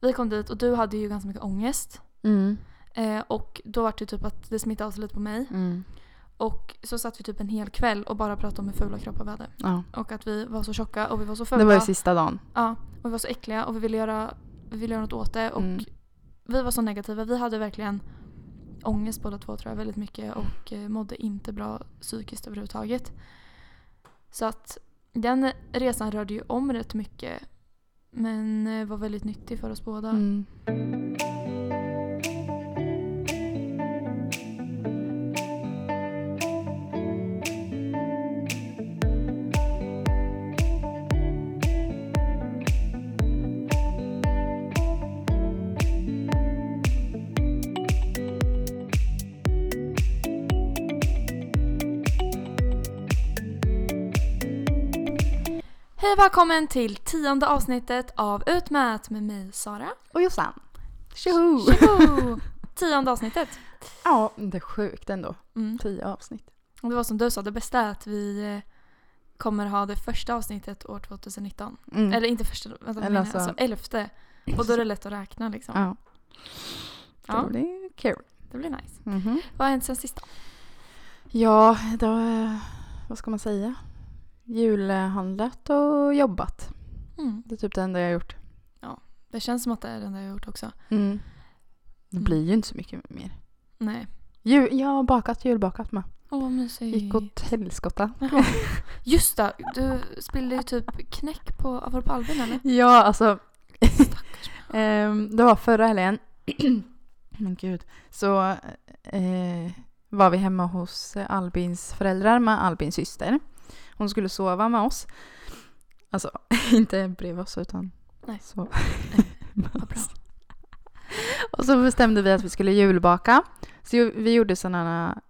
vi kom dit och du hade ju ganska mycket ångest. Mm. Eh, och då var det typ att det smittade av sig lite på mig. Mm. Och så satt vi typ en hel kväll och bara pratade om hur fula kroppar vi hade. Ja. Och att vi var så tjocka och vi var så fula. Det var ju sista dagen. Ja, och vi var så äckliga och vi ville göra, vi ville göra något åt det. Och Mm. vi var så negativa. Vi hade verkligen ångest båda två tror jag väldigt mycket och eh, mådde inte bra psykiskt överhuvudtaget. Så att den resan rörde ju om rätt mycket. Men eh, var väldigt nyttig för oss båda. Mm. Hej och välkommen till tionde avsnittet av Utmät med mig Sara. Och Jossan. Tjoho! Tjoho! tionde avsnittet. Ja, det är sjukt ändå. Mm. Tio avsnitt. Och det var som du sa, det bästa är att vi eh, kommer ha det första avsnittet år 2019. Mm. Eller inte första, vänta, Eller alltså- alltså, elfte. Och då är det lätt att räkna liksom. Ja. Ja. Det blir kul. Det blir nice. Mhm. Vad har hänt sen sist då? Ja, då, eh, vad ska man säga? Julhandlat och jobbat. Mm. Det är typ det enda jag har gjort. Det känns som att det är det enda jag har gjort också. Mm. Det Mm. blir ju inte så mycket mer. Nej. Jul, jag har bakat julbakat med. Åh vad mysigt. Gick åt helskotta. Just det, du spillde ju typ knäck på, var det på Albin eller? Ja, alltså. Ehm, det var förra helgen. Men gud. Så eh, var vi hemma hos Albins föräldrar med Albins syster. Hon skulle sova med oss. Alltså, inte bredvid oss utan Nej. så. Vad bra. Och så bestämde vi att vi skulle julbaka. Så vi gjorde sådana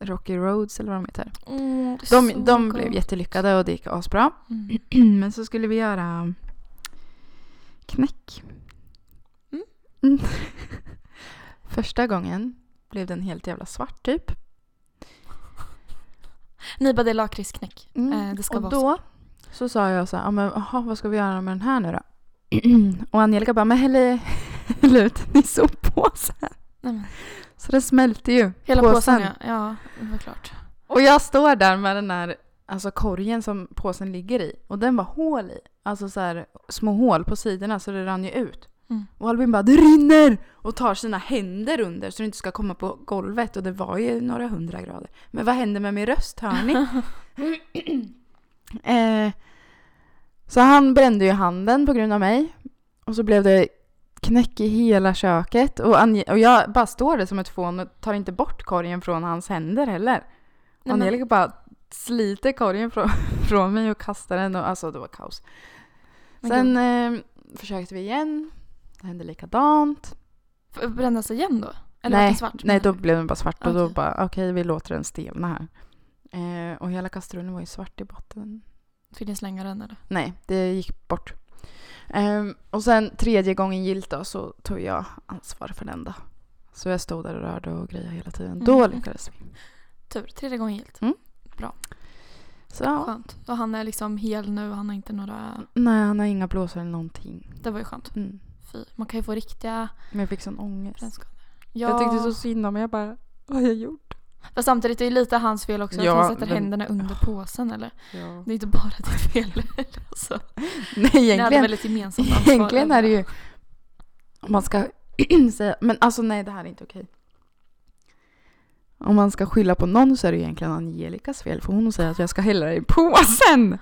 Rocky Roads eller vad de heter. Mm, De, de blev jättelyckade och det gick asbra. Mm. Men så skulle vi göra knäck. Mm. Mm. Första gången blev den helt jävla svart typ. Ni bara det är lakritsknäck. Eh, det ska och vara då så sa jag så här, "Ja, men, aha, vad ska vi göra med den här nu då? och Angelica bara, men häll, i- häll ut den i soppåsen. Så det smälte ju. hela påsen, ja. Ja, det var klart. Och jag står där med den här alltså korgen som påsen ligger i. Och den var hål i. Alltså så här små hål på sidorna så det rann ju ut. Mm. Och Albin bara “det rinner!” och tar sina händer under så det inte ska komma på golvet. Och det var ju några hundra grader. Men vad händer med min röst hör ni? eh, så han brände ju handen på grund av mig. Och så blev det knäck i hela köket. Och, och jag bara står där som ett fån och tar inte bort korgen från hans händer heller. Nej, men- Angelica bara sliter korgen från, från mig och kastar den. Och, alltså det var kaos. Sen eh, försökte vi igen. Det hände likadant. Brännas igen då? Eller nej, svart? nej, då blev den bara svart. Och då bara, okej vi låter den stelna här. Eh, och hela kastrullen var ju svart i botten. Fick ni slänga den eller? Nej, det gick bort. Ehm, och sen tredje gången gilt då så tog jag ansvar för den då. Så jag stod där och rörde och grejade hela tiden. Då Mm. lyckades vi. Tur, tredje gången gilt. Så ja, Skönt. Och han är liksom hel nu, han har inte några... nej han har inga blåsor eller någonting. Det var ju skönt. Mm. Fy. Man kan ju få riktiga Men jag fick sån ångest. Ja. Jag tyckte så synd om mig. Jag bara, vad har jag gjort? Fast samtidigt är det ju lite hans fel också Ja, att han sätter men- händerna under påsen eller? Ja. Det är inte bara ditt fel. alltså. Nej Ni hade egentligen, väldigt gemensamt ansvar. egentligen är det ju, om man ska säga, men alltså nej det här är inte okej. Om man ska skylla på någon så är det egentligen Angelicas fel för hon säger att jag ska hälla det i påsen.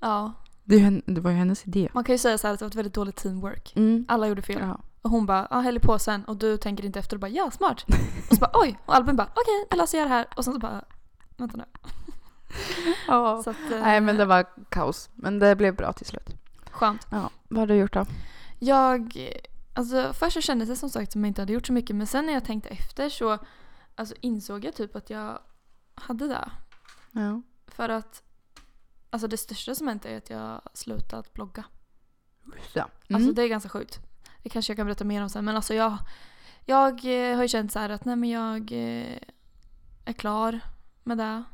Ja. Det, det var ju hennes idé. Man kan ju säga så här att det var ett väldigt dåligt teamwork. Mm. Alla gjorde fel. Ja. Och hon bara, ja häll i påsen. Och du tänker inte efter och bara, ja smart. och så bara, oj. Och Albin bara, okej, jag löser det här. Och sen så bara, vänta nu. Ja. Så att, eh, Nej men det var kaos. Men det blev bra till slut. Skönt. Ja. Vad har du gjort då? Jag, alltså först så kändes det som sagt som jag inte hade gjort så mycket. Men sen när jag tänkte efter så alltså, insåg jag typ att jag hade det. Ja. För att alltså det största som hänt är att jag slutat blogga. Så. Alltså Mm. det är ganska sjukt. Det kanske jag kan berätta mer om sen. Men alltså jag, jag eh, har ju känt så här att nej men jag eh, är klar med det.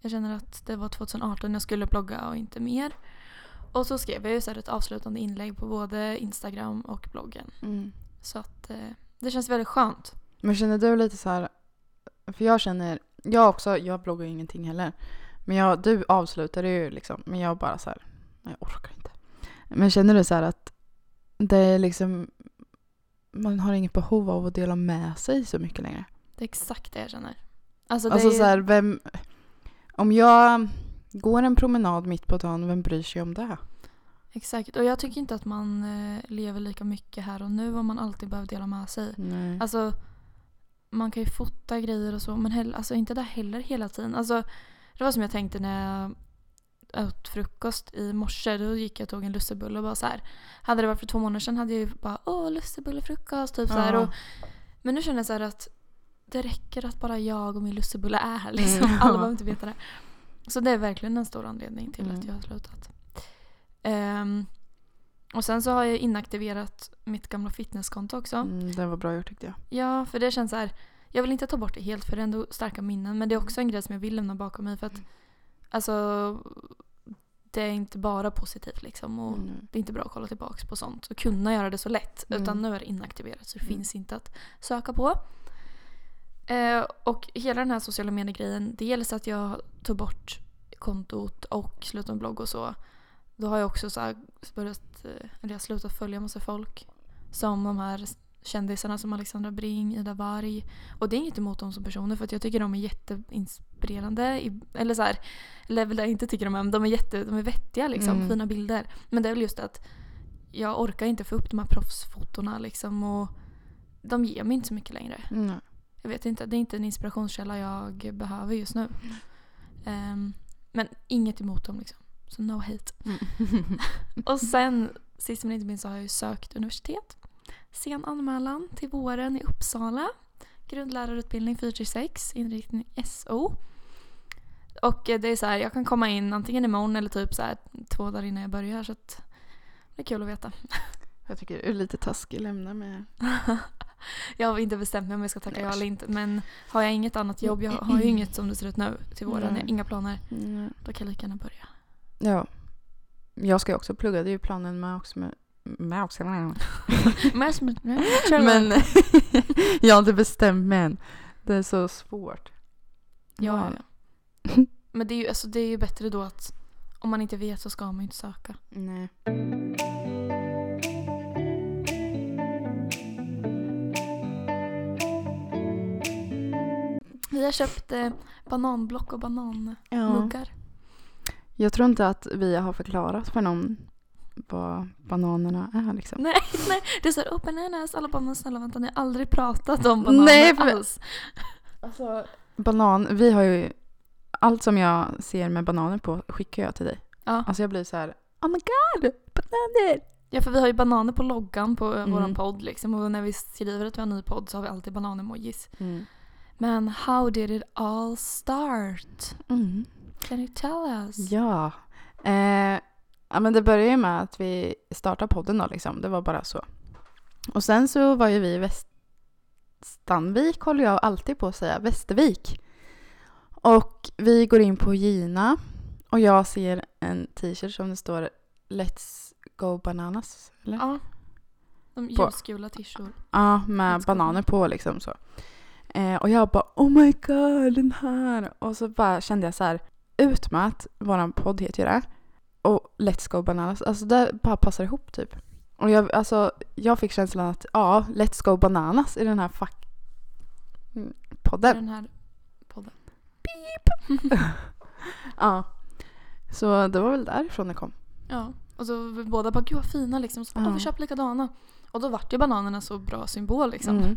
Jag känner att det var 2018 jag skulle blogga och inte mer. Och så skrev jag ju så ett avslutande inlägg på både Instagram och bloggen. Mm. Så att eh, det känns väldigt skönt. Men känner du lite så här, för jag känner, jag också, jag bloggar ju ingenting heller. Men jag, du avslutade ju liksom, men jag bara så här, jag orkar inte. Men känner du så här att det är liksom, man har inget behov av att dela med sig så mycket längre? Det är exakt det jag känner. Alltså, Alltså är, så här, vem, om jag går en promenad mitt på dagen, vem bryr sig om det? Exakt. Och jag tycker inte att man eh, lever lika mycket här och nu om man alltid behöver dela med sig. Nej. Alltså, man kan ju fota grejer och så men heller, alltså, inte det heller hela tiden. Alltså, det var som jag tänkte när jag åt frukost i morse. Då gick jag och tog en lussebulle och bara så här. Hade det varit för två månader sedan hade jag ju bara åh lussebullefrukost typ så här. Ja. Och, men nu känner jag så här att det räcker att bara jag och min lussebulle är här liksom. Mm. Alla behöver inte veta det. Så det är verkligen en stor anledning till Mm. att jag har slutat. Ehm, och sen så har jag inaktiverat mitt gamla fitnesskonto också. Mm, det var bra gjort tyckte jag. Ja, för det känns så här. Jag vill inte ta bort det helt för det är ändå starka minnen. Men det är också en grej som jag vill lämna bakom mig för att alltså det är inte bara positivt liksom. Och Mm. det är inte bra att kolla tillbaka på sånt och kunna göra det så lätt. Mm. Utan nu är det inaktiverat så det Mm. finns inte att söka på. Eh, och hela den här sociala medier-grejen. Dels att jag tog bort kontot och slutade med blogg och så. Då har jag också så börjat, eh, eller jag slutat följa massa folk. Som de här kändisarna som Alexandra Bring, Ida Warg. Och det är inget emot dem som personer för jag tycker de är jätteinspirerande. i- Eller så här, eller väl jag inte tycker de är, men de är, jätte, de är vettiga liksom. Mm. Fina bilder. Men det är väl just att jag orkar inte få upp de här proffsfotona liksom. Och de ger mig inte så mycket längre. Mm. Jag vet inte, det är inte en inspirationskälla jag behöver just nu. Ehm, men inget emot dem liksom. Så no hate. Mm. Och sen, sist men inte minst, så har jag ju sökt universitet. Sen anmälan till våren i Uppsala. Grundlärarutbildning 4-6, inriktning SO. Och eh, det är så här, jag kan komma in antingen imorgon eller typ så här två dagar innan jag börjar. Så att det är kul att veta. Jag tycker du är lite taskig, lämna med. jag har inte bestämt mig om jag ska tacka ja eller inte. Men har jag inget annat jobb, jag har ju inget som det ser ut nu till våren, jag har inga planer. Mm. Då kan jag lika gärna börja. Ja. Jag ska ju också plugga, det är ju planen med också med, med också. Men, jag har inte bestämt mig än. Det är så svårt. Ja, ja. Men det är, ju, alltså, det är ju bättre då att om man inte vet så ska man ju inte söka. Nej. Vi har köpt eh, bananblock och bananmuggar. Jag tror inte att vi har förklarat för någon vad bananerna är liksom. Nej, nej, det är såhär oh bananas. Alla bara men snälla vänta ni har aldrig pratat om bananer Nej, för- alls. Alltså, banan, vi har ju allt som jag ser med bananer på skickar jag till dig. Ja. Alltså jag blir så här, oh my god, bananer! ja, för vi har ju bananer på loggan på mm. Mm. våran podd liksom. Och när vi skriver att vi har en ny podd så har vi alltid banan-emojis. Mm. Men how did it all start? Mm. Can you tell us? Ja. Eh, ja, men det började ju med att vi startade podden då liksom. Det var bara så. Och sen så var ju vi i Västanvik, håller jag alltid på att säga, Västervik. Och vi går in på Gina och jag ser en t-shirt som det står Let's go bananas. Eller? Ja. De ljusgula tishor. Ja, med bananer på liksom så. Eh, och jag bara oh my god den här. Och så bara kände jag så här ut med att våran podd heter ju det. Och Let's Go Bananas. Alltså det bara passar ihop typ. Och jag, alltså, jag fick känslan att ja, Let's Go Bananas i den här fuck mm, podden. den här podden. Ja. Så det var väl därifrån det kom. Ja, och så vi båda bara gud vad fina liksom. Så, Ja. "Åh, vi köper likadana. Och då vart ju bananerna så bra symbol liksom. Mm.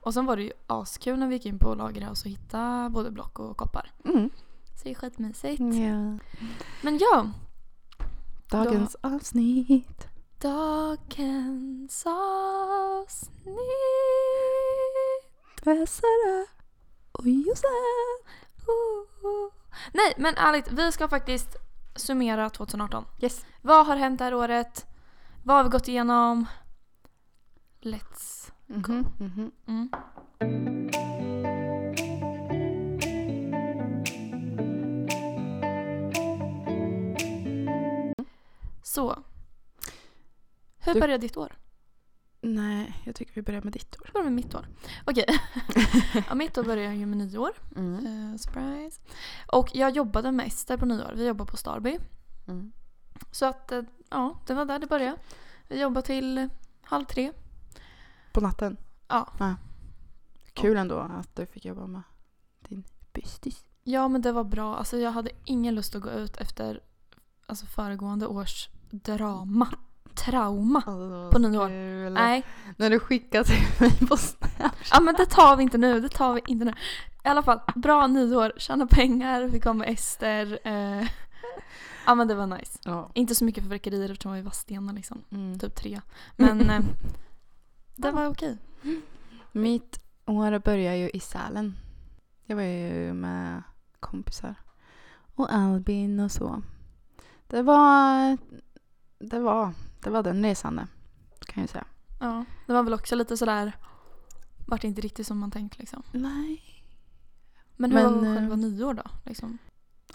Och sen var det ju askul när vi gick in på Lagerhaus och hittade både block och koppar. Mm. Så det är skitmysigt. Ja. Men ja, Dagens avsnitt. dagens avsnitt. Med Sara och. Oh. Nej, men ärligt, vi ska faktiskt summera 2018. Yes. Vad har hänt det här året? Vad har vi gått igenom? Let's Mhm, mhm. Mm. Så. Hur Du- började ditt år? Nej, jag tycker vi börjar med ditt år. Hur började med mitt år? Okej. ja, mitt år började ju med nyår. Mm. Eh, surprise. Och jag jobbade med Ester på nyår. Vi jobbar på Starby. Mm. Så att, eh, ja, det var där det började. Vi jobbade till halv tre. På natten? Ja. Kul ändå att du fick jobba med din bystis. Ja, men det var bra. Alltså, jag hade ingen lust att gå ut efter alltså, föregående års drama. Trauma. På nyår. Kul. Nej, När du skickade till mig på Snap. ja, men det tar vi inte nu. Det tar vi inte nu. I alla fall, bra nyår. Tjäna pengar. Vi kom med Ester. Eh, ja, men det var nice. Ja. Inte så mycket fyrverkerier eftersom vi var Vadstena liksom. Mm. Typ tre. Men eh, det var okej. Mitt år börjar ju i Sälen. Jag var ju med kompisar. Och Albin och så. Det var... Det var, det var den resan det, kan jag säga. Ja, det var väl också lite sådär. Vart inte riktigt som man tänkt liksom. Nej. Men hur Men, var eh, själva nyår då? Liksom?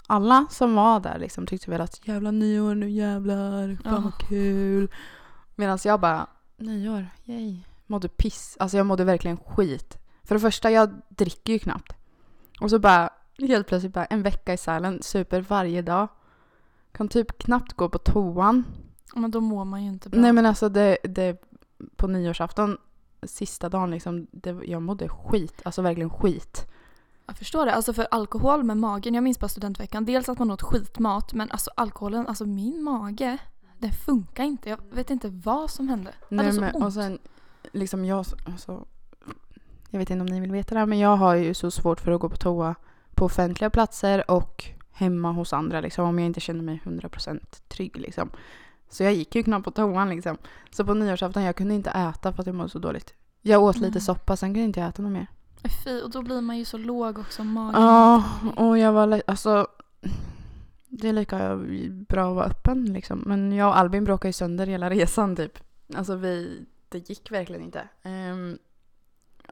Alla som var där liksom tyckte väl att jävla nyår nu jävlar, fan Ja. vad kul. Medan jag bara, nyår, yay. Mådde piss. Alltså jag mådde verkligen skit. För det första, jag dricker ju knappt. Och så bara, helt plötsligt bara en vecka i Sälen, super varje dag. Kan typ knappt gå på toan. Men då mår man ju inte bra. Nej men alltså det, det på nyårsafton, sista dagen liksom, det, jag mådde skit. Alltså verkligen skit. Jag förstår det. Alltså för alkohol med magen. Jag minns bara studentveckan. Dels att man åt skitmat. Men alltså alkoholen, alltså min mage. Den funkar inte. Jag vet inte vad som hände. Nej, så men, ont. och sen, liksom jag, alltså, jag vet inte om ni vill veta det här, men jag har ju så svårt för att gå på toa på offentliga platser och hemma hos andra liksom, om jag inte känner mig 100% trygg. Liksom. Så jag gick ju knappt på toan. Liksom. Så på nyårsafton jag kunde inte äta för att jag mådde så dåligt. Jag åt lite Mm. soppa, sen kunde jag inte äta något mer. Fy, och då blir man ju så låg också. Magen. Ja, och jag var alltså det är lika bra att vara öppen liksom. Men jag och Albin bråkade ju sönder hela resan typ. Alltså vi, det gick verkligen inte. Ehm,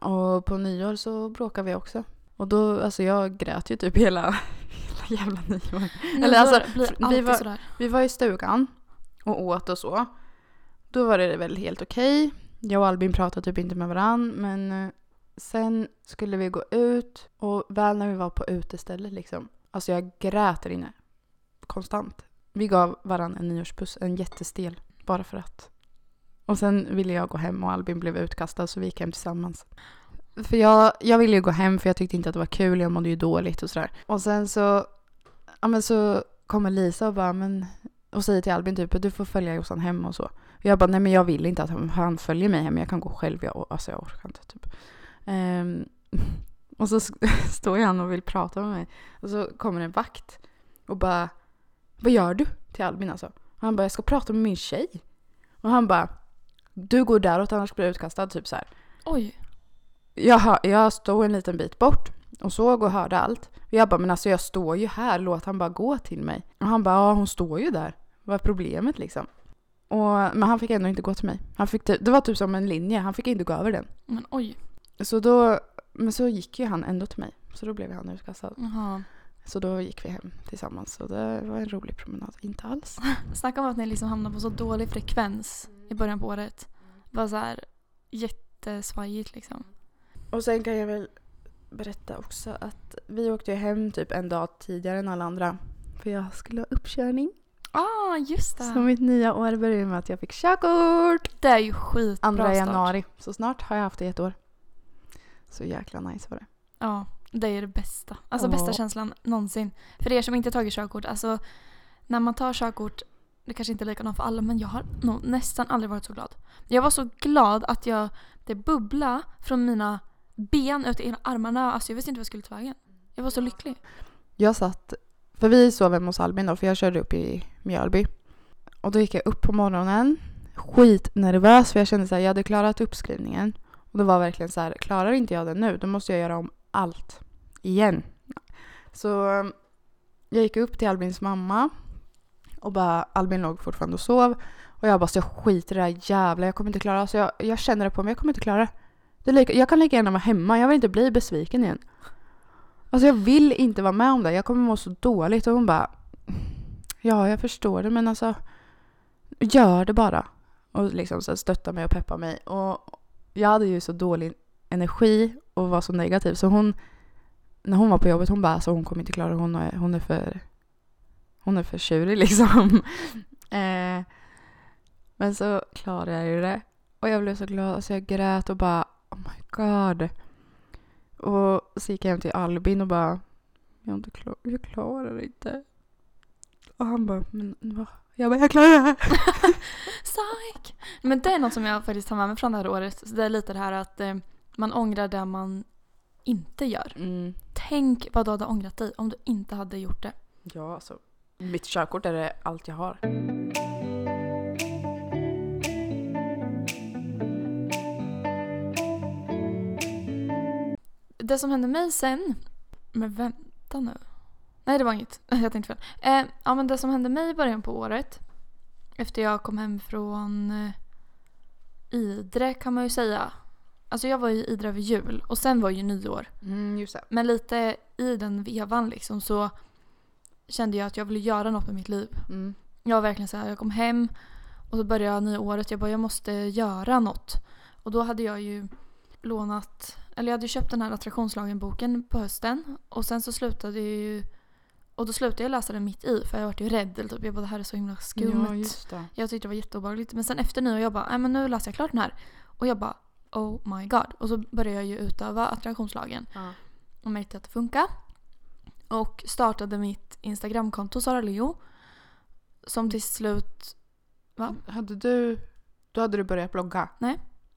och på nyår så bråkade vi också. Och då, alltså jag grät ju typ hela, hela jävla nyår. Eller alltså, blir vi var- sådär. Vi var i stugan och åt och så. Då var det väl helt okej. Jag och Albin pratade typ inte med varann. Men eh, sen skulle vi gå ut och väl när vi var på utestället liksom. Alltså jag grät där inne. Konstant. Vi gav varann en nyårspuss, en jättestel. Bara för att. Och sen ville jag gå hem och Albin blev utkastad så vi gick hem tillsammans. För jag, jag ville ju gå hem för jag tyckte inte att det var kul, jag mådde ju dåligt och sådär. Och sen så, ja men så kommer Lisa och bara, men och säger till Albin typ du får följa Jossan hem och så. Och jag bara nej men jag vill inte att han, följer mig hem, jag kan gå själv, jag, alltså jag orkar inte typ. Ehm, och så står han och vill prata med mig. Och så kommer en vakt och bara vad gör du? Till Albin alltså. Och han bara jag ska prata med min tjej. Och han bara du går däråt annars blir du utkastad typ så här. Oj. Jag, hör, jag stod en liten bit bort och såg och hörde allt. Och jag bara, men alltså jag står ju här, låt han bara gå till mig. Och han bara, ja hon står ju där. Vad är problemet liksom? Och, men han fick ändå inte gå till mig. Han fick, det var typ som en linje, han fick inte gå över den. Men oj. Så då, men så gick ju han ändå till mig. Så då blev han utkastad. Jaha. Så då gick vi hem tillsammans. Så det var en rolig promenad. Inte alls. Snacka om att ni liksom hamnar på så dålig frekvens i början på året. Bara så här jättesvajigt liksom. Och sen kan jag väl berätta också att vi åkte ju hem typ en dag tidigare än alla andra. För jag skulle ha uppkörning. Ah, just det. Så mitt nya år började med att jag fick körkort. Det är ju skitbra Andra start. januari. Så snart har jag haft det i ett år. Så jäkla nice var det. Ja, det är det bästa. Alltså Ja. bästa känslan någonsin. För er som inte tagit körkort, alltså när man tar körkort, det kanske inte är likadant för alla men jag har nog nästan aldrig varit så glad. Jag var så glad att jag, det bubbla från mina ben ut i armarna. Alltså jag visste inte vad jag skulle ta vägen. Jag var så lycklig. Jag satt, för vi sov hemma hos Albin då, för jag körde upp i Mjölby. Och då gick jag upp på morgonen, skitnervös för jag kände så här, jag hade klarat uppskrivningen. Och det var verkligen så här, klarar inte jag den nu, då måste jag göra om allt. Igen. Så um, jag gick upp till Albins mamma och bara, Albin låg fortfarande och sov. Och jag bara, så jag skiter i det här jävla, jag kommer inte klara Alltså jag, jag känner det på mig, jag kommer inte klara det. det lika, jag kan lika gärna vara hemma, jag vill inte bli besviken igen. Alltså jag vill inte vara med om det. Jag kommer må så dåligt. Och hon bara, ja jag förstår det men alltså gör det bara. Och liksom så stötta mig och peppa mig. Och jag hade ju så dålig energi och var så negativ så hon när hon var på jobbet hon bara alltså hon kommer inte klara det, hon är, hon är för hon är för tjurig liksom. eh, men så klarade jag ju det. Och jag blev så glad. Alltså jag grät och bara oh my god. Och så gick jag hem till Albin och bara jag, inte klar, jag klarar det inte. Och han bara men va? Jag bara jag klarar det. Psych! Men det är något som jag faktiskt tar med mig från det här året. Så det är lite det här att eh, man ångrar det man inte gör. Mm. Tänk vad du hade ångrat dig om du inte hade gjort det. Ja alltså. Mitt körkort är det allt jag har. Det som hände mig sen... Men vänta nu. Nej, det var inget. Jag tänkte fel. Eh, ja, men det som hände mig i början på året. Efter jag kom hem från eh, Idre kan man ju säga. Alltså jag var ju i Idre över jul och sen var ju nyår. Mm. Men lite i den vevan liksom så kände jag att jag ville göra något med mitt liv. Mm. Jag var verkligen så här, jag kom hem och så började jag nyåret. Jag bara, jag måste göra något. Och då hade jag ju lånat, eller jag hade ju köpt den här attraktionslagen-boken på hösten. Och sen så slutade jag ju, och då slutade jag läsa den mitt i för jag vart ju rädd. Eller typ, jag bara, det här är så himla skumt. Ja. Jag tyckte det var jätteobehagligt. Men sen efter nyår jag bara, nej men nu läser jag klart den här. Och jag bara, oh my god. Och så började jag ju utöva attraktionslagen Ja. och märkte att det funkar. Och startade mitt Instagramkonto Sara Leo. Som till slut... Va? Hade du, då hade du börjat blogga?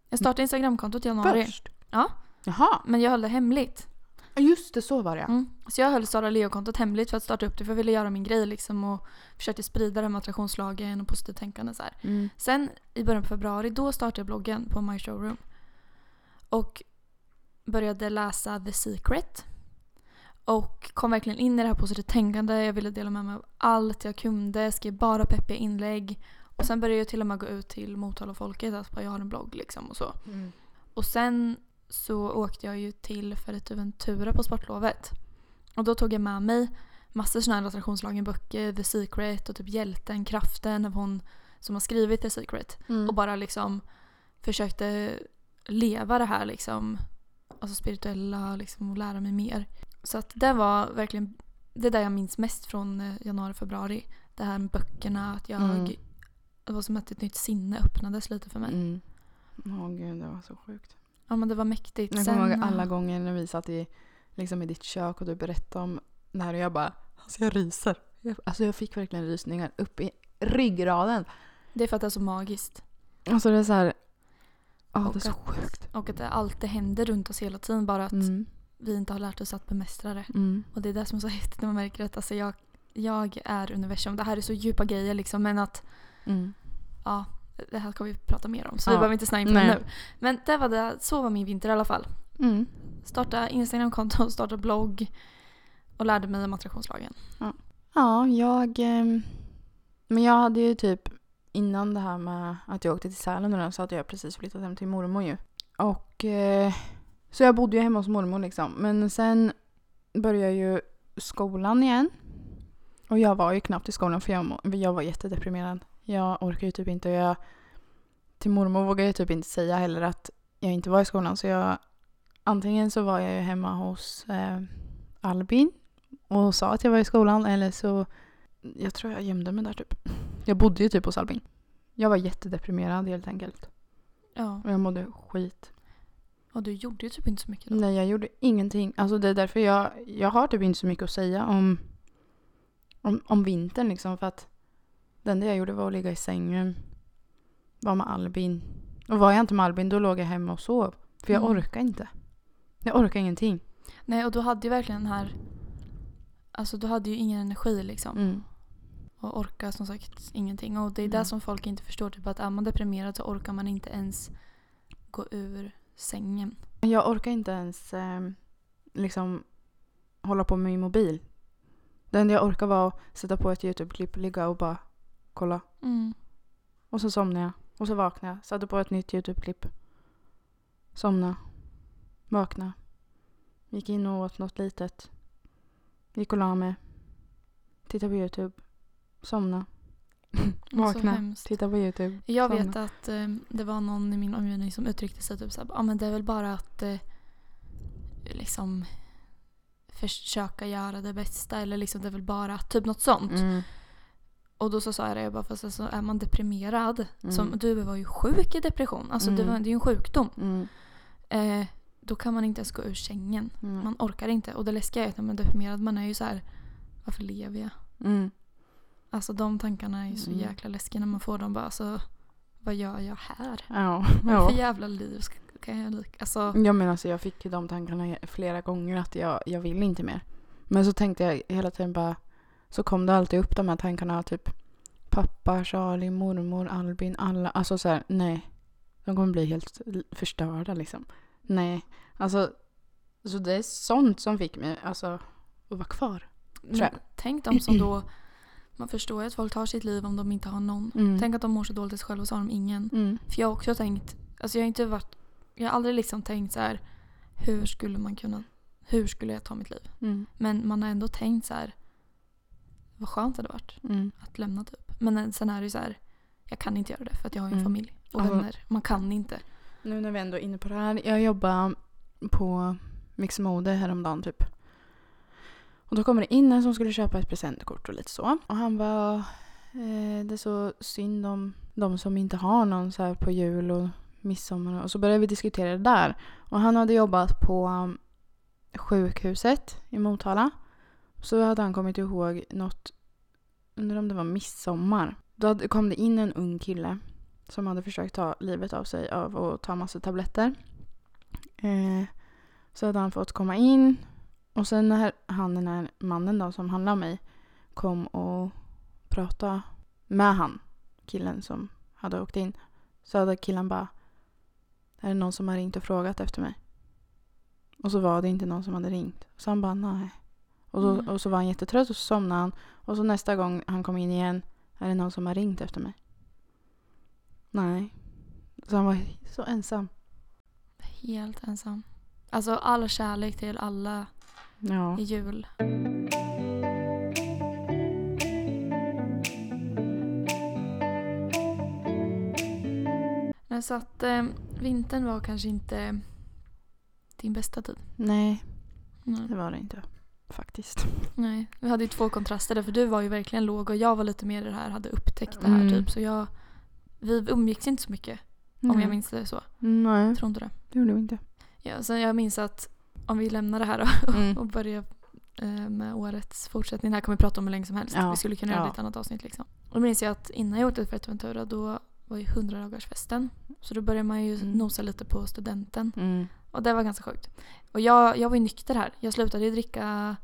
Jag startade Instagramkontot i januari. Först? Ja. Jaha. Men jag höll det hemligt. Ja, Just det, så var det ja. Mm. Så jag höll Sara Leo-kontot hemligt för att starta upp det för jag ville göra min grej liksom och försökte sprida det med attraktionslagen och positivt tänkande så här. Mm. Sen i början på februari då startade jag bloggen på My Showroom. Och började läsa The Secret. Och kom verkligen in i det här positivt tänkande. Jag ville dela med mig av allt jag kunde. Skrev bara peppiga inlägg. Och sen började jag till och med gå ut till Motala folket att bara, jag har en blogg liksom och så. Mm. Och sen så åkte jag ju till Fuerteventura på sportlovet. Och då tog jag med mig massor sådana här attraktionslagen-böcker, The Secret och typ Hjälten, Kraften av hon som har skrivit The Secret. Mm. Och bara liksom försökte leva det här liksom, alltså spirituella liksom och lära mig mer. Så att det var verkligen det där jag minns mest från eh, januari, februari. Det här med böckerna, att jag, Mm. det var som att ett nytt sinne öppnades lite för mig. Mm. Åh gud, det var så sjukt. Ja men det var mäktigt. Jag kommer ihåg alla gånger när vi satt i, liksom i ditt kök och du berättade om det här och jag bara, alltså jag ryser. Alltså jag fick verkligen rysningar upp i ryggraden. Det är för att det är så magiskt. Alltså det är så här, ja det är så att- sjukt. Och att det alltid händer runt oss hela tiden. Bara att Mm. vi inte har lärt oss att bemästra det. Mm. Och det är det som är så häftigt när man märker att alltså, jag, jag är universum. Det här är så djupa grejer liksom. Men att Mm. ja, det här ska vi prata mer om. Så Ja. vi behöver inte snöa in på det nu. Men det var det, så var min vinter i alla fall. Mm. Starta Instagramkonto, starta blogg och lärde mig om attraktionslagen. Ja, jag... ehm, Men jag hade ju typ innan det här med att jag åkte till Sälen och den, så hade jag precis flyttat hem till mormor ju. Och eh, så jag bodde ju hemma hos mormor liksom. Men sen började ju skolan igen. Och jag var ju knappt i skolan för jag, jag var jättedeprimerad. Jag orkar ju typ inte. Jag, till mormor vågade jag typ inte säga heller att jag inte var i skolan. Så jag, antingen så var jag ju hemma hos eh, Albin och sa att jag var i skolan eller så jag tror jag gömde mig där typ. Jag bodde ju typ hos Albin. Jag var jättedeprimerad helt enkelt. Ja, Och jag mådde skit. och du gjorde ju typ inte så mycket då. Nej, jag gjorde ingenting. Alltså det är därför jag, jag har typ inte så mycket att säga om, om, om vintern liksom. För att det enda jag gjorde var att ligga i sängen. Vara med Albin. Och var jag inte med Albin då låg jag hemma och sov. För jag Mm. orkar inte. Jag orkar ingenting. Nej, och du hade ju verkligen den här... Alltså du hade ju ingen energi liksom. Mm. Och orkar som sagt ingenting. Och det är Mm. det som folk inte förstår. Typ att är man deprimerad så orkar man inte ens gå ur sängen. Jag orkar inte ens eh, liksom hålla på med min mobil. Det enda jag orkar var att sätta på ett YouTube-klipp, ligga och bara kolla. Mm. Och så somnar jag. Och så vaknar jag. Satte på ett nytt YouTube-klipp. Somna. Vakna. Gick in och åt något litet. Gick och la mig. Tittade på YouTube. Somna. Vakna. Titta på YouTube. Jag Somna. vet att eh, det var någon i min omgivning som uttryckte sig typ såhär, ja men det är väl bara att eh, liksom försöka göra det bästa eller liksom det är väl bara typ något sånt. Mm. Och då så sa jag det, jag bara fast alltså, är man deprimerad, Mm. som du var ju sjuk i depression, alltså det, Mm. var, det är ju en sjukdom. Mm. Eh, då kan man inte ens gå ur sängen. Mm. Man orkar inte. Och det läskiga är att när man är deprimerad, man är ju så här, varför lever jag? Mm. Alltså de tankarna är ju så Mm. jäkla läskiga när man får dem bara, alltså vad gör jag här? Ja. Vad ja. för jävla liv kan jag lika? Alltså, Jag menar alltså jag fick ju de tankarna flera gånger att jag, jag vill inte mer. Men så tänkte jag hela tiden bara, så kom det alltid upp de här tankarna typ pappa, Charlie, mormor, Albin, alla. Alltså så här, nej. De kommer bli helt förstörda liksom. Nej. Alltså, så det är sånt som fick mig alltså att vara kvar. tror jag. tänk de som då, man förstår ju att folk tar sitt liv om de inte har någon. Mm. Tänk att de mår så dåligt själva och så har de ingen. Mm. För jag har också tänkt, alltså jag har inte varit, jag har aldrig liksom tänkt så här, hur skulle man kunna, hur skulle jag ta mitt liv? Mm. Men man har ändå tänkt så här, vad skönt det hade varit Mm. att lämna typ. Men sen är det ju så här, jag kan inte göra det för att jag har ju en Mm. familj och Alltså- vänner. Man kan inte. Nu när vi ändå är inne på det här. Jag jobbade på Mix Mode häromdagen typ. Och då kommer det in en som skulle köpa ett presentkort och lite så. Och han var eh, det är så synd om de som inte har någon så här på jul och midsommar. Och så började vi diskutera det där. Och han hade jobbat på um, sjukhuset i Motala. Så hade han kommit ihåg något, undrar om det var midsommar. Då kom det in en ung kille som hade försökt ta livet av sig av att ta massa tabletter. Eh, så hade han fått komma in och sen när han, den här mannen då som handlade om mig kom och pratade med han, killen som hade åkt in, så hade killen bara är det någon som har ringt och frågat efter mig? Och så var det inte någon som hade ringt. Så han bara nej. Och, så, Mm. och så var han jättetrött och så somnade han. Och så nästa gång han kom in igen är det någon som har ringt efter mig? Nej. Så han var så ensam. Helt ensam. Alltså all kärlek till alla Ja. i jul. Men så att eh, vintern var kanske inte din bästa tid. Nej, Nej. det var det inte. Faktiskt. Nej. Vi hade ju två kontraster där för du var ju verkligen låg och jag var lite mer i det här, hade upptäckt det här Mm. typ. Så jag, vi umgicks inte så mycket om jag minns det så. Nej, Jag tror inte det. det gjorde vi inte. Ja, sen jag minns att om vi lämnar det här då, Mm. och börjar eh, med årets fortsättning. Det här kommer vi prata om hur länge som helst. Ja, Vi skulle kunna göra ja. ett annat avsnitt liksom. Och då minns jag att innan jag åkte till Fuerteventura då var ju 100 dagars festen. Så då började man ju Mm. nosa lite på studenten. Mm. Och det var ganska sjukt. Och jag, jag var ju nykter här. Jag slutade ju dricka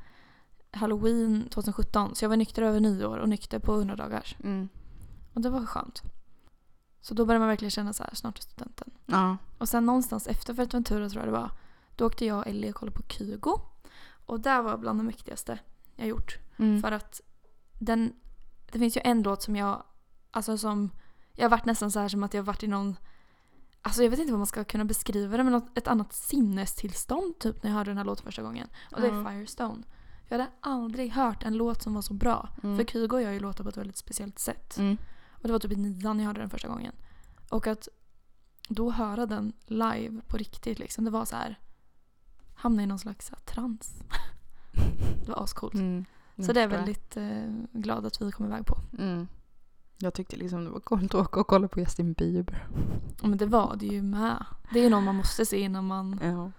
halloween 2017. Så jag var nykter över nyår och nykter på 100 dagars. Mm. Och det var skönt. Så då började man verkligen känna så här, snart är studenten. Ja. Och sen någonstans efter Fuerteventura tror jag det var. Då åkte jag och Ellie och kollade på Kygo. Och det var bland det mäktigaste jag gjort. Mm. För att den, det finns ju en låt som jag, alltså som, jag har varit nästan så här som att jag varit i någon, alltså jag vet inte vad man ska kunna beskriva det men något, ett annat sinnestillstånd typ när jag hörde den här låten första gången. Och det är. Firestone. Jag hade aldrig hört en låt som var så bra. Mm. För Kygo gör ju låtar på ett väldigt speciellt sätt. Mm. Och det var typ i nian jag hörde den första gången. Och att då höra den live på riktigt liksom, det var så här hamna i någon slags här, trans. det var ascoolt. Mm. Så det är jag Jag väldigt eh, glad att vi kom iväg på. Jag tyckte liksom det var coolt att åka och kolla på Justin Bieber. Ja, Men det var det ju med. Det är ju någon man måste se innan man, Ja.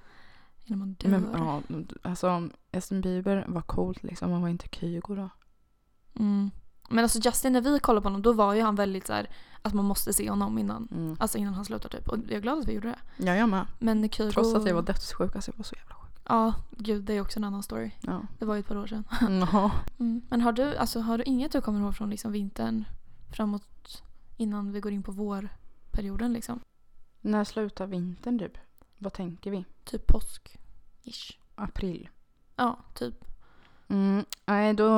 innan man dör. Men ja, alltså Justin Bieber var coolt liksom. Han var inte Kygo då. Mm. Men alltså Justin, när vi kollade på honom då var ju han väldigt så här att man måste se honom innan, Mm. alltså innan han slutar typ. Och jag är glad att vi gjorde det. Ja, jag med. Men Kygo... Trots att jag var dödssjuk. Alltså jag var så jävla sjuk. Ja, gud det är också en annan story. Ja. Det var ju ett par år sedan. Mm. Men har du, alltså, har du inget du kommer ihåg från liksom vintern framåt innan vi går in på vårperioden liksom? När slutar vintern typ? Vad tänker vi? Typ påsk? Ish. April. Ja, typ. Mm. Nej, då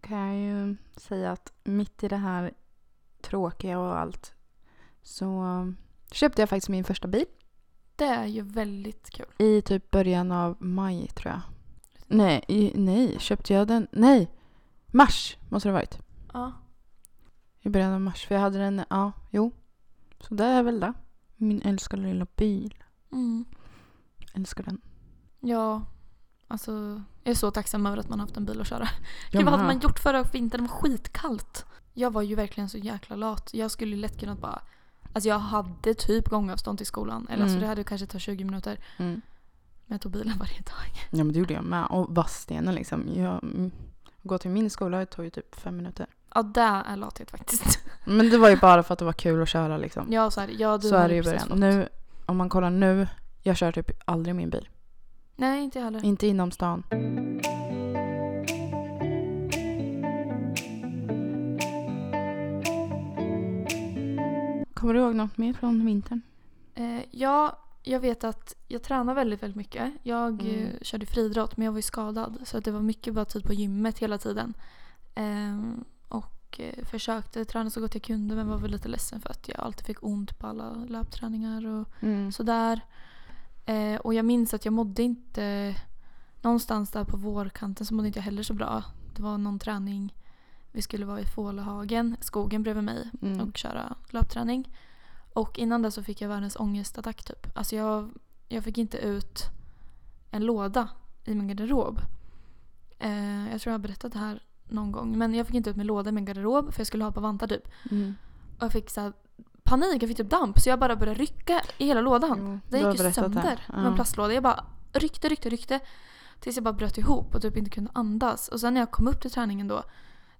kan jag ju säga att mitt i det här tråkiga och allt så köpte jag faktiskt min första bil. Det är ju väldigt kul. I typ början av maj tror jag. Nej, i, nej, köpte jag den? Nej! Mars måste det ha varit. Ja. I början av mars. För jag hade den, ja, jo. Så det är väl det. Min älskade lilla bil. Mm. Älskar den. Ja, alltså jag är så tacksam över att man har haft en bil att köra. Gud, vad hade man gjort förra vintern? Det var skitkallt. Jag var ju verkligen så jäkla lat. Jag skulle lätt kunnat bara... Alltså jag hade typ gångavstånd till skolan. Eller alltså Mm. det hade kanske tagit 20 minuter. Mm. Men jag tog bilen varje dag. Ja men det gjorde jag med. Och Vadstena liksom. Jag, mm, gå till min skola det tog ju typ fem minuter. Ja, det är lathet faktiskt. Men det var ju bara för att det var kul att köra liksom. Ja, så är det. Ja, du så hade är det ju i precis början. fått- Nu, om man kollar nu, jag kör typ aldrig min bil. Nej, inte jag heller. Inte inom stan. Kommer du ihåg något mer från vintern? Eh, ja, jag vet att jag tränar väldigt, väldigt mycket. Jag Mm. eh, körde friidrott men jag var ju skadad. Så att det var mycket bara tid på gymmet hela tiden. Ehm, och eh, försökte träna så gott jag kunde men var väl lite ledsen för att jag alltid fick ont på alla löpträningar och Mm. sådär. Eh, och jag minns att jag mådde inte... Någonstans där på vårkanten så mådde inte jag heller så bra. Det var någon träning. Vi skulle vara i Fålehagen, skogen bredvid mig Mm. och köra löpträning. Och innan det så fick jag världens ångestattack typ. Alltså jag, jag fick inte ut en låda i min garderob. Eh, jag tror jag har berättat det här någon gång. Men jag fick inte ut min låda i min garderob för jag skulle ha på vantar typ. Mm. Och jag fick så panik, jag fick typ damp. Så jag bara började rycka i hela lådan. Jo, Den gick ju sönder. Var en plасtlåda. Jag bara ryckte, ryckte, ryckte. Tills jag bara bröt ihop och typ inte kunde andas. Och sen när jag kom upp till träningen då.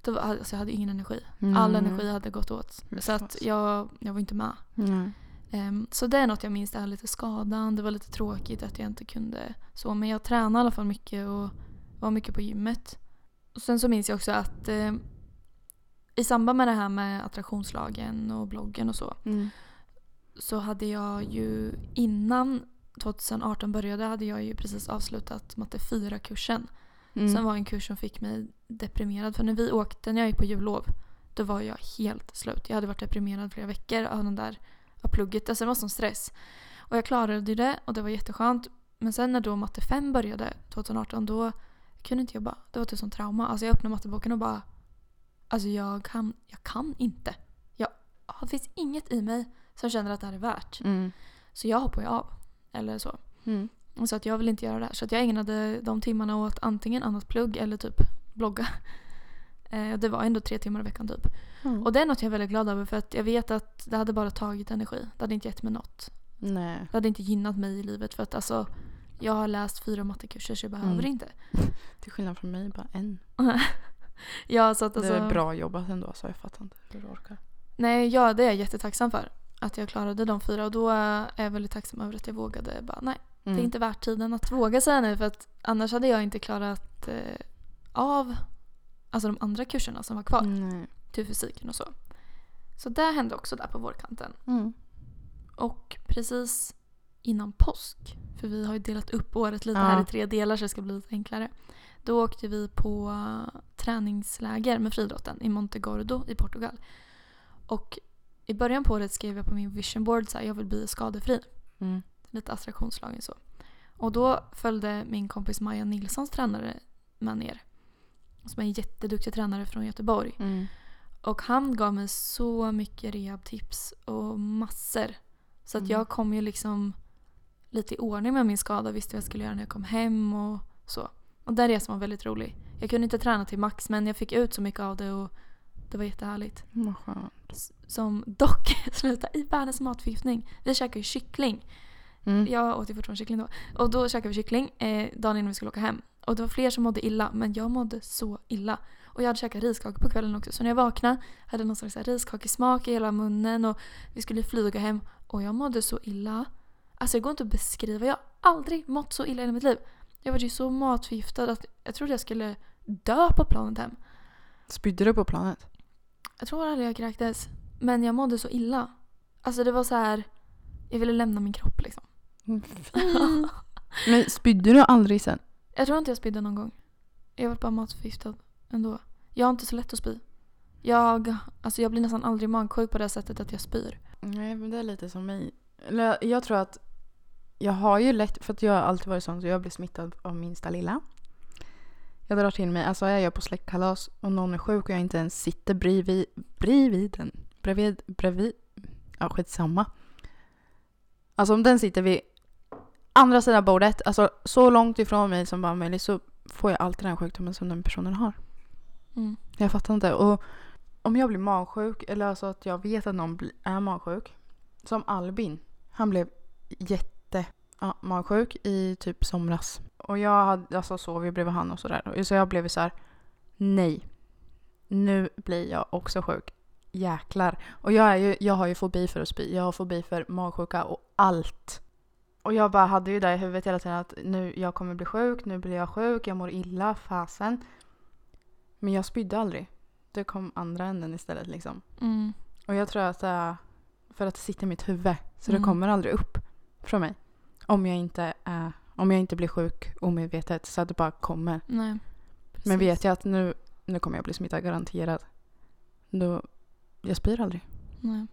då alltså jag hade ingen energi. All Mm. energi hade gått åt. Fy Så att jag, jag var inte med. Nej. Ehm, så det är något jag minns. Det här lite skadan. Det var lite tråkigt att jag inte kunde så. Men jag tränade i alla fall mycket och var mycket på gymmet. Och sen så minns jag också att eh, i samband med det här med attraktionslagen och bloggen och så. Mm. så hade jag ju innan 2018 började hade jag ju precis avslutat matte 4-kursen. Mm. Sen var en kurs som fick mig deprimerad. För när vi åkte, när jag gick på jullov, då var jag helt slut. Jag hade varit deprimerad flera veckor av den där av plugget. Alltså det var sån stress. Och jag klarade det och det var jätteskönt. Men sen när då matte 5 började 2018 då kunde inte jag bara, det var typ som trauma. Alltså jag öppnade matteboken och bara, alltså jag kan, jag kan inte. Jag, det finns inget i mig som känner att det här är värt. Mm. Så jag hoppar ju av. Eller så. Mm. Så att jag vill inte göra det här. Så att jag ägnade de timmarna åt antingen annat plugg eller typ blogga. Eh, det var ändå tre timmar i veckan typ. Mm. Och det är något jag är väldigt glad över för att jag vet att det hade bara tagit energi. Det hade inte gett mig något. Nej. Det hade inte gynnat mig i livet för att alltså jag har läst fyra mattekurser så jag behöver Mm. inte. Till skillnad från mig, bara en. ja, så att alltså, Det är bra jobbat ändå så jag fattar inte hur du orkar. Nej, ja, det är jag jättetacksam för. Att jag klarade de fyra och då är jag väldigt tacksam över att jag vågade bara nej. Mm. Det är inte värt tiden att våga säga nej för att annars hade jag inte klarat eh, av alltså de andra kurserna som var kvar. Nej. Till fysiken och så. Så det hände också där på vårkanten. Mm. Och precis innan påsk, för vi har ju delat upp året lite Ja. här i tre delar så det ska bli lite enklare. Då åkte vi på eh, träningsläger med friidrotten i Montegordo i Portugal. Och i början på året skrev jag på min vision board så här, jag vill bli skadefri. Mm. Lite attraktionslagen så. Och då följde min kompis Maja Nilssons tränare med ner. Som är en jätteduktig tränare från Göteborg. Mm. Och han gav mig så mycket rehabtips och massor. Så att Mm. jag kom ju liksom lite i ordning med min skada. Visste vad jag skulle göra när jag kom hem och så. Och den resan var väldigt rolig. Jag kunde inte träna till max men jag fick ut så mycket av det och det var jättehärligt. Vad skönt. Som dock slutade i världens matförgiftning. Vi käkade ju kyckling. Mm. Jag åt ju fortfarande kyckling då. Och då käkade vi kyckling eh, dagen innan vi skulle åka hem. Och det var fler som mådde illa, men jag mådde så illa. Och jag hade käkat riskakor på kvällen också. Så när jag vaknade hade jag någon slags riskakesmak i hela munnen och vi skulle flyga hem. Och jag mådde så illa. Alltså det går inte att beskriva. Jag har aldrig mått så illa i mitt liv. Jag var ju så matförgiftad att jag trodde jag skulle dö på planet hem. Spydde du på planet? Jag tror aldrig jag kräktes. Men jag mådde så illa. Alltså det var så här. Jag ville lämna min kropp liksom. Mm. Men spydde du aldrig sen? Jag tror inte jag spydde någon gång. Jag var bara matförgiftad ändå. Jag har inte så lätt att spy. Jag, alltså jag blir nästan aldrig magsjuk på det sättet att jag spyr. Nej, men det är lite som mig. Jag tror att jag har ju lätt, för att jag har alltid varit sån så jag blir smittad av minsta lilla. Jag drar till mig, alltså är jag på släktkalas och någon är sjuk och jag inte ens sitter bredvid, bredvid den, bredvid, bredvid, ja skitsamma. Alltså om den sitter vid andra sidan bordet, alltså så långt ifrån mig som bara möjligt så får jag alltid den sjukdomen som den personen har. Mm. Jag fattar inte. Och om jag blir magsjuk, eller alltså att jag vet att någon är magsjuk. Som Albin. Han blev jätte ja, magsjuk i typ somras. Och jag hade, alltså sov ju bredvid han och sådär. Så jag blev så här. nej. Nu blir jag också sjuk. Jäklar. Och jag, är ju, jag har ju fobi för att spy. Jag har fobi för magsjuka och allt. Och jag bara hade ju det i huvudet hela tiden att nu jag kommer bli sjuk, nu blir jag sjuk, jag mår illa, fasen. Men jag spydde aldrig. Det kom andra änden istället liksom. Mm. Och jag tror att det är för att det sitter i mitt huvud. Så det Mm. kommer aldrig upp från mig. Om jag inte, är, om jag inte blir sjuk omedvetet så att det bara kommer. Nej. Men vet jag att nu, nu kommer jag bli smittad garanterat. Då, jag spyr aldrig. Nej.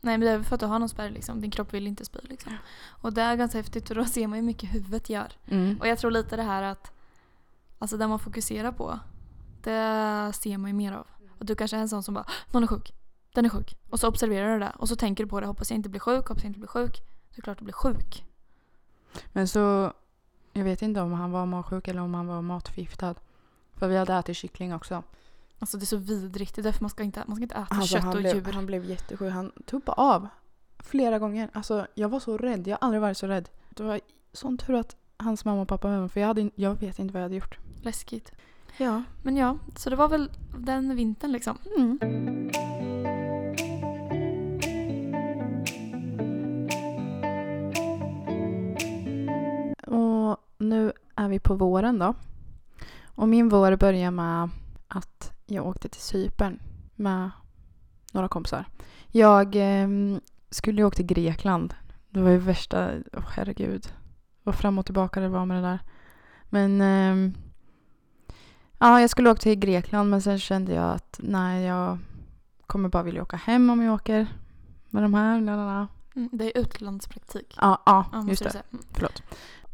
Nej men det är för att du har någon spärr liksom. Din kropp vill inte spy liksom. Och det är ganska häftigt och då ser man hur mycket huvudet gör. Mm. Och jag tror lite det här att Alltså det man fokuserar på Det ser man ju mer av. Och du kanske är en sån som bara Någon är sjuk. Den är sjuk. Och så observerar du det. Och så tänker du på det. Hoppas jag inte blir sjuk. Hoppas jag inte blir sjuk. Så är det klart du blir sjuk. Men så, jag vet inte om han var magsjuk eller om han var matförgiftad. För vi hade ätit kyckling också. Alltså det är så vidrigt. Det är därför man ska inte, man ska inte äta Alltså, kött och blev, djur. han blev jättesjuk. Han tuppade av flera gånger. Alltså, jag var så rädd. Jag har aldrig varit så rädd. Det var sån tur att hans mamma och pappa var med. För jag, hade, jag vet inte vad jag hade gjort. Läskigt. Ja. Men ja, så det var väl den vintern liksom. Mm. Nu är vi på våren då. Och min vår börjar med att jag åkte till Cypern med några kompisar. Jag ehm, skulle ju åka till Grekland. Det var ju värsta, oh, herregud. Vad fram och tillbaka det var med det där. Men ehm, ja, jag skulle åka till Grekland men sen kände jag att nej, jag kommer bara vilja åka hem om jag åker med de här. Lalala. Mm, det är utlandspraktik. Ja, ja, just det. Mm. Förlåt.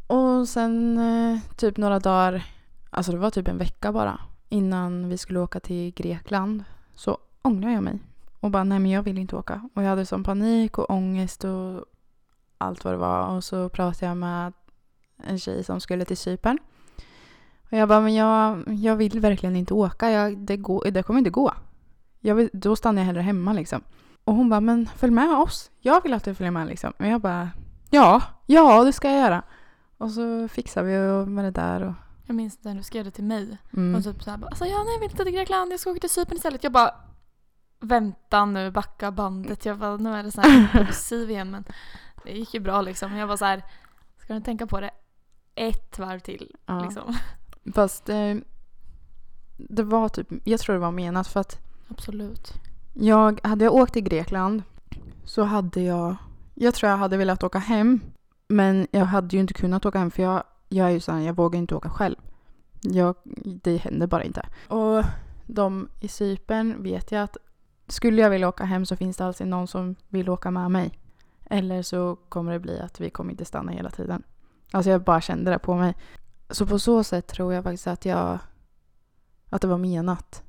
Och sen eh, typ några dagar, alltså det var typ en vecka bara, innan vi skulle åka till Grekland så ångrade jag mig. Och bara, nej men jag vill inte åka. Och jag hade sån panik och ångest och allt vad det var. Och så pratade jag med en tjej som skulle till Cypern. Och jag bara, men jag, jag vill verkligen inte åka. Jag, det, går, det kommer inte gå. Jag vill, då stannar jag hellre hemma liksom. Och hon bara, men följ med oss. Jag vill att du följer med liksom. Och jag bara, ja, ja det ska jag göra. Och så fixar vi med det där. Och, Jag minns när du skrev det till mig. mm. Och typ såhär bara, alltså ja, nej jag vill inte till Grekland, jag ska åka till Cypern istället. Jag bara, vänta nu, backa bandet. Jag bara, nu är det så här impulsiv igen men det gick ju bra liksom. Jag var så här, ska du tänka på det ett varv till ja. liksom. Fast eh, det var typ, jag tror det var menat för att Absolut. jag, hade jag åkt till Grekland så hade jag, jag tror jag hade velat åka hem. Men jag hade ju inte kunnat åka hem för jag, jag är ju sån, jag vågar inte åka själv. Jag, det händer bara inte. Och de i Cypern vet jag att skulle jag vilja åka hem så finns det alltid någon som vill åka med mig. Eller så kommer det bli att vi kommer inte stanna hela tiden. Alltså jag bara kände det på mig. Så på så sätt tror jag faktiskt att jag att det var menat.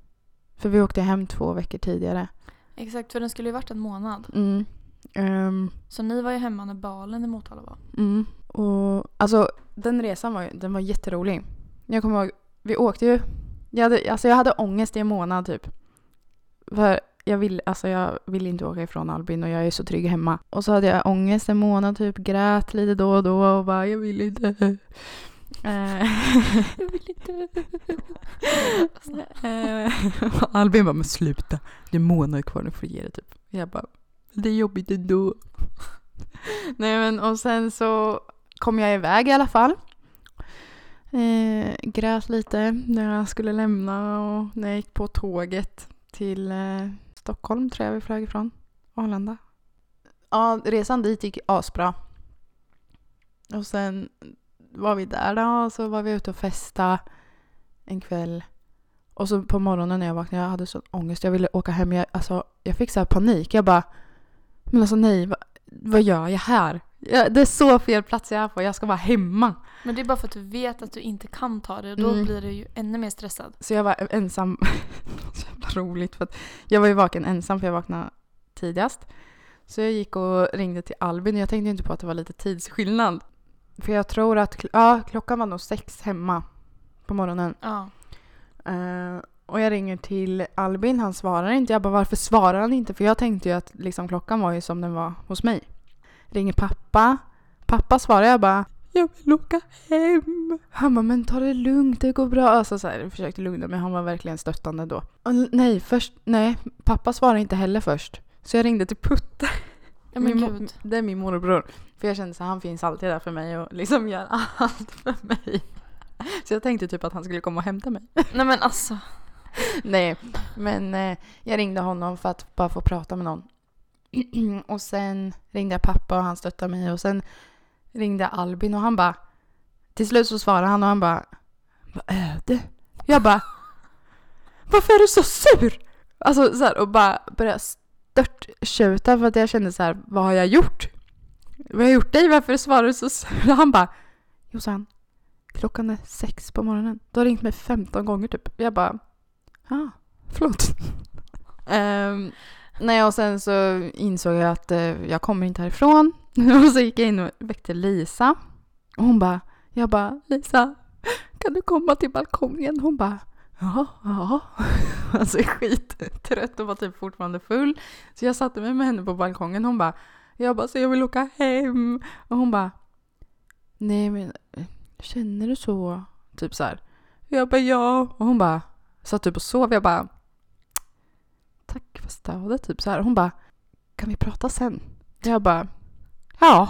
För vi åkte hem två veckor tidigare. Exakt, för den skulle ju varit en månad. Mm. Ehm, Så ni var ju hemma när balen i Motala var. Mm. Och, alltså, den resan var, den var jätterolig. Jag kommer ihåg, vi åkte ju. Jag hade, alltså, jag hade ångest i en månad typ. För jag vill, alltså, jag vill inte åka ifrån Albin och jag är så trygg hemma. Och så hade jag ångest en månad typ, grät lite då och då och bara jag vill inte. Eh, Jag vill inte. Eh, Albin bara, men sluta. Det är månader kvar, nu får du ge det typ. Jag bara, det är jobbigt ändå. Nej men och sen så kom jag iväg i alla fall. Eh, grät lite när jag skulle lämna och när jag gick på tåget till eh, Stockholm tror jag vi flög ifrån. Arlanda. Ja, resan dit gick asbra. Och sen var vi där då och så var vi ute och festa en kväll. Och så på morgonen när jag vaknade, jag hade sån ångest. Jag ville åka hem. Jag, alltså, jag fick så här panik. Jag bara, men alltså nej, vad, vad gör jag här? Ja, det är så fel plats jag är på. Jag ska vara hemma. Men det är bara för att du vet att du inte kan ta det och då Mm. blir du ju ännu mer stressad. Så jag var ensam. så jävla roligt för att jag var ju vaken ensam för jag vaknade tidigast. Så jag gick och ringde till Albin och jag tänkte inte på att det var lite tidsskillnad. För jag tror att ja, klockan var nog sex hemma på morgonen. Ja. Eh, och jag ringer till Albin, han svarar inte. Jag bara varför svarar han inte? För jag tänkte ju att liksom, klockan var ju som den var hos mig. Ringer pappa. Pappa svarar jag bara jag vill åka hem. Han bara men ta det lugnt, det går bra. Alltså så här, jag försökte lugna mig, han var verkligen stöttande då. Och, nej, först, nej, pappa svarade inte heller först. Så jag ringde till Putte. Ja men Min. Det är min morbror. För jag kände så här, han finns alltid där för mig och liksom gör allt för mig. Så jag tänkte typ att han skulle komma och hämta mig. Nej men alltså. Nej, men eh, jag ringde honom för att bara få prata med någon. och sen ringde jag pappa och han stöttade mig och sen ringde jag Albin och han bara till slut så svarade han och han bara Vad är det? Jag bara Varför är du så sur? Alltså så här, och bara började störttjuta för att jag kände så här Vad har jag gjort? Vad har jag gjort dig? Varför svarar du så sur? Och han bara Jossan Klockan är sex på morgonen. Du har ringt mig 15 gånger typ. Jag bara Ja, förlåt. um, nej, och sen så insåg jag att uh, jag kommer inte härifrån. och så gick jag in och väckte Lisa. Och hon bara, jag bara, Lisa, kan du komma till balkongen? Hon bara, ja, ja. alltså skittrött och var typ fortfarande full. Så jag satte mig med henne på balkongen. Hon bara, jag bara, så jag vill åka hem. Och hon bara, nej men eh, känner du så? Typ så här. Jag bara, ja. Och hon bara, satt typ och sov. Jag bara, tack för stödet. Typ så här. Hon bara, kan vi prata sen? Jag bara, ja,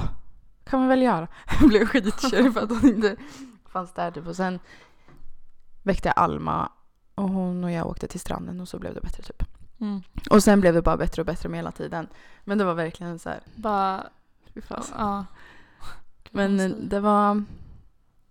kan vi väl göra. Jag blev skitkär för att hon inte fanns där. Typ. Och sen väckte jag Alma och hon och jag åkte till stranden och så blev det bättre typ. Mm. Och sen blev det bara bättre och bättre med hela tiden. Men det var verkligen så här, Bara, fy fasen. ja. Men det var,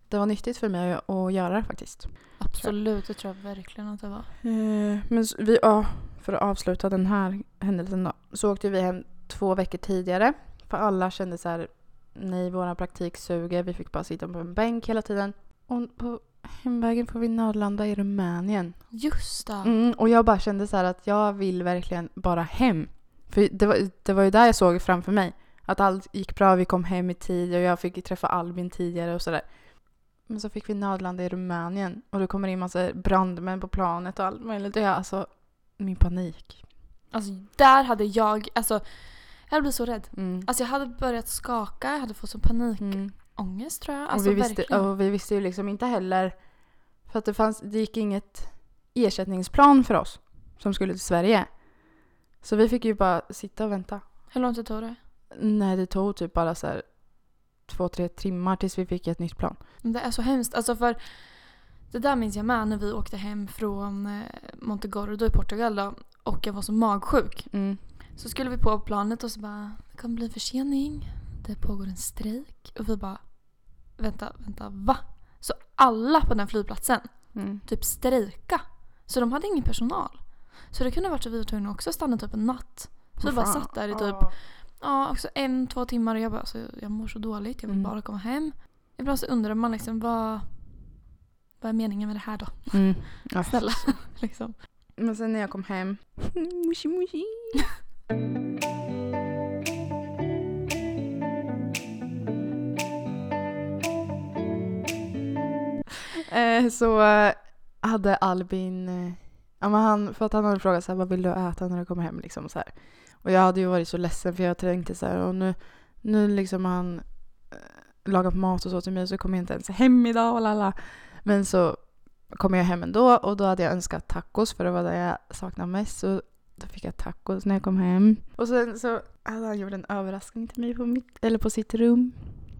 det var nyttigt för mig att göra det faktiskt. Absolut, det tror jag verkligen att det var. Eh, men vi, ja, för att avsluta den här händelsen då. Så åkte vi hem två veckor tidigare. För alla kände så här, nej våran praktik suger. Vi fick bara sitta på en bänk hela tiden. Och på hemvägen får vi nödlanda i Rumänien. Just det. Mm, och jag bara kände så att jag vill verkligen bara hem. För det var, det var ju där jag såg framför mig. Att allt gick bra, vi kom hem i tid och jag fick träffa Albin tidigare och sådär. Men så fick vi nödlanda i Rumänien och det kommer in massa brandmän på planet och allt möjligt. Och jag, alltså, min panik. Alltså där hade jag, alltså jag blivit så rädd. Mm. Alltså jag hade börjat skaka, jag hade fått sån panikångest tror jag. Alltså och, vi visste, och vi visste ju liksom inte heller, för att det, fanns, det gick inget ersättningsplan för oss som skulle till Sverige. Så vi fick ju bara sitta och vänta. Hur lång tid tog det? Nej, det tog typ bara så här två, tre timmar tills vi fick ett nytt plan. Det är så hemskt. Alltså för det där minns jag med när vi åkte hem från eh, Montegordo i Portugal då, och jag var så magsjuk. Mm. Så skulle vi på planet och så bara det kommer bli en försening. Det pågår en strejk. Och vi bara vänta, vänta, va? Så alla på den flygplatsen Mm. typ strejka. Så de hade ingen personal. Så det kunde varit så vi var tvungna också att stanna typ en natt. Så vi bara satt där i typ Ja. också en, två timmar och jag bara alltså, jag mår så dåligt. Jag vill Mm. bara komma hem. Ibland så undrar man liksom vad, vad är meningen med det här då? Mm. Ja. Snälla. liksom. Men sen när jag kom hem. Mushi mushi. eh, så eh, hade Albin, eh, ja, men han, för att han hade frågat så här, vad vill du äta när du kommer hem? Liksom, så här. Och jag hade ju varit så ledsen för jag tänkte så här, och nu, nu liksom han eh, lagat mat och så till mig så kommer jag inte ens hem idag och lalla. Men så kom jag hem ändå och då hade jag önskat tacos för det var det jag saknade mest. Så då fick jag tacos när jag kom hem. Och sen så hade han gjort en överraskning till mig på, mitt, eller på sitt rum.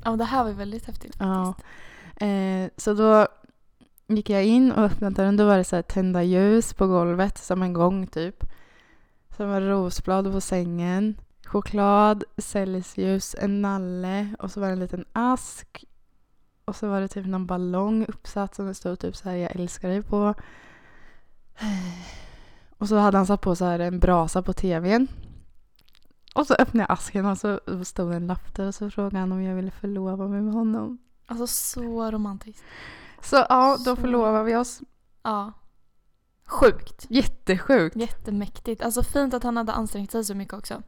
Ja, det här var väldigt häftigt Ja. faktiskt. Eh, så då gick jag in och öppnade dörren. Då var det så tända ljus på golvet som en gång typ. Sen var det rosblad på sängen. Choklad, cellljus, en nalle och så var det en liten ask. Och så var det typ någon ballong uppsatt som det stod typ så här jag älskar dig på. Och så hade han satt på så här en brasa på tvn. Och så öppnade jag asken och så stod en lapp där och så frågade han om jag ville förlova mig med honom. Alltså så romantiskt. Så ja, då Så- förlovade vi oss. Ja. Sjukt. Jättesjukt. Jättemäktigt. Alltså fint att han hade ansträngt sig så mycket också.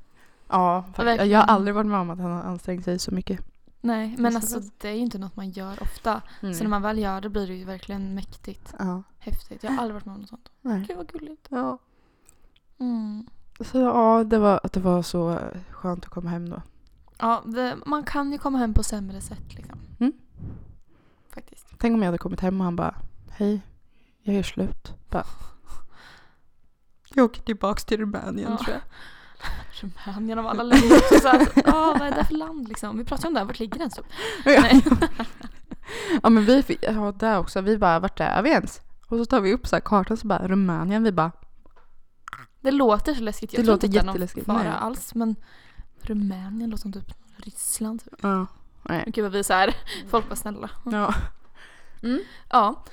Ja, faktiskt. jag har aldrig varit med om att han har ansträngt sig så mycket. Nej, men Så alltså det är ju inte något man gör ofta. Mm. Så när man väl gör det blir det ju verkligen mäktigt. Ja. Häftigt. Jag har aldrig varit med om något sånt. Nej. Gud vad gulligt. Ja. Mm. Så ja, det var, det var så skönt att komma hem då. Ja, det, man kan ju komma hem på sämre sätt liksom. Mm. Faktiskt. Tänk om jag hade kommit hem och han bara Hej, jag gör slut. Bara, jag åker tillbaks till Rumänien Ja. tror jag. Rumänien av alla länder. Så att, ja, vad är det för land liksom? Vi pratar ju om det här, vart ligger den? Så? Nej. ja men vi fick, ja där också, vi bara vart är vi ens? Och så tar vi upp så här kartan så bara Rumänien, vi bara Det låter så läskigt. Jag Det tror låter inte att det är någon jätteläskigt, fara nej. alls. Men Rumänien låter som typ Ryssland. Typ. ja. Nej. Gud vad vi är så här. Folk var snälla. Ja. Mm. Ja.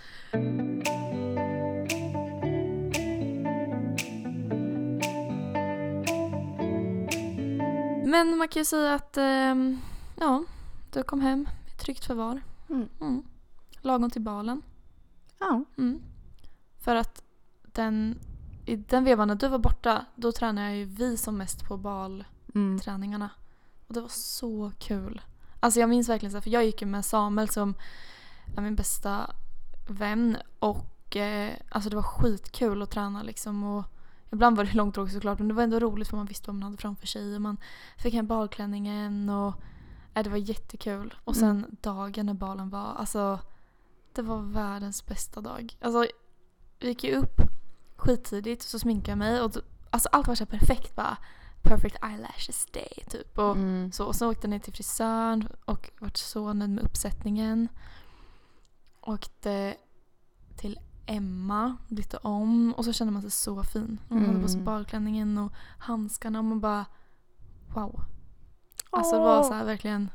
Men man kan ju säga att ehm, ja, du kom hem i tryggt förvar. Mm. Mm. Lagom till balen. Ja. Mm. För att den, i den vevan när du var borta, då tränade jag ju vi som mest på balträningarna. Mm. Och det var så kul. Alltså jag minns verkligen så här, för jag gick ju med Samuel som är min bästa vän och eh, alltså det var skitkul att träna liksom och ibland var det långtråkigt såklart men det var ändå roligt för man visste vad man hade framför sig och man fick hem balklänningen och eh, det var jättekul. Och sen Mm. dagen när balen var, alltså det var världens bästa dag. Alltså vi gick ju upp skittidigt så sminkade jag mig och alltså allt var så perfekt bara perfect eyelashes day typ. Och Mm. så, och så åkte jag ner till frisören och vart så nöjd med uppsättningen. Åkte till Emma, bytte om och så kände man sig så fin. Hon hade på sig Mm. balklänningen och handskarna och man bara wow. Alltså det var så här verkligen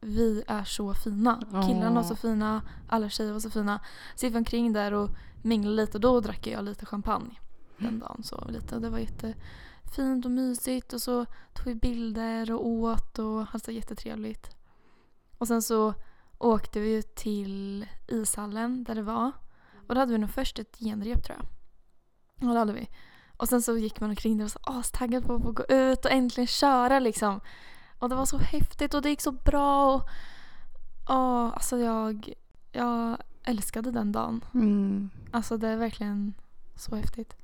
vi är så fina. Killarna var så fina, alla tjejer var så fina. Så gick omkring där och minglade lite och då drack jag lite champagne den dagen. Så lite. Det var jättefint och mysigt och så tog vi bilder och åt och hade så jättetrevligt. Och sen så åkte vi ju till ishallen där det var. Och då hade vi nog först ett genrep tror jag. Ja det hade vi. Och sen så gick man omkring där och var så astaggad på att få gå ut och äntligen köra liksom. Och det var så häftigt och det gick så bra och ja, alltså jag, jag älskade den dagen. Mm. Alltså det är verkligen så häftigt.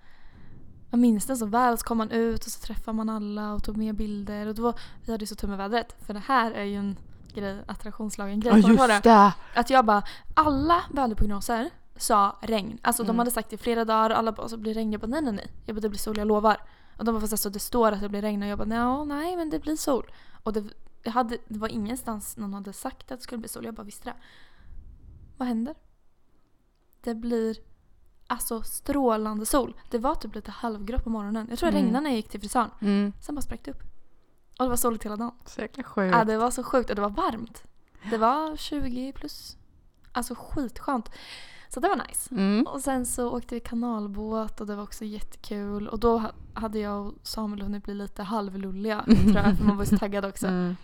Jag minns det så väl. Så kom man ut och så träffade man alla och tog med bilder. Och då, vi hade ju så tur med vädret. För det här är ju en grej, attraktionslagen grej. Ja just det! Att jag bara, alla väderprognoser sa regn. Alltså de Mm. hade sagt det i flera dagar och alla bara, så blir det regn. Jag bara, nej nej nej. Jag bara, det blir sol, jag lovar. Och de bara, fast alltså, det står att det blir regn. Och jag bara, nej, nej men det blir sol. Och det, jag hade, det var ingenstans någon hade sagt att det skulle bli sol. Jag bara visste det. Vad händer? Det blir alltså strålande sol. Det var typ lite halvgrått på morgonen. Jag tror det Mm. regnade när jag gick till frisören. Mm. Sen bara sprack det upp. Och det var soligt hela dagen. Så jäkla sjukt. Ja, det var så sjukt och det var varmt. Det var 20 plus. Alltså skitskönt. Så det var nice. Mm. Och sen så åkte vi kanalbåt och det var också jättekul. Och då ha- hade jag och Samuel hunnit bli lite halvlulliga tror jag. För man var så taggad också. Mm.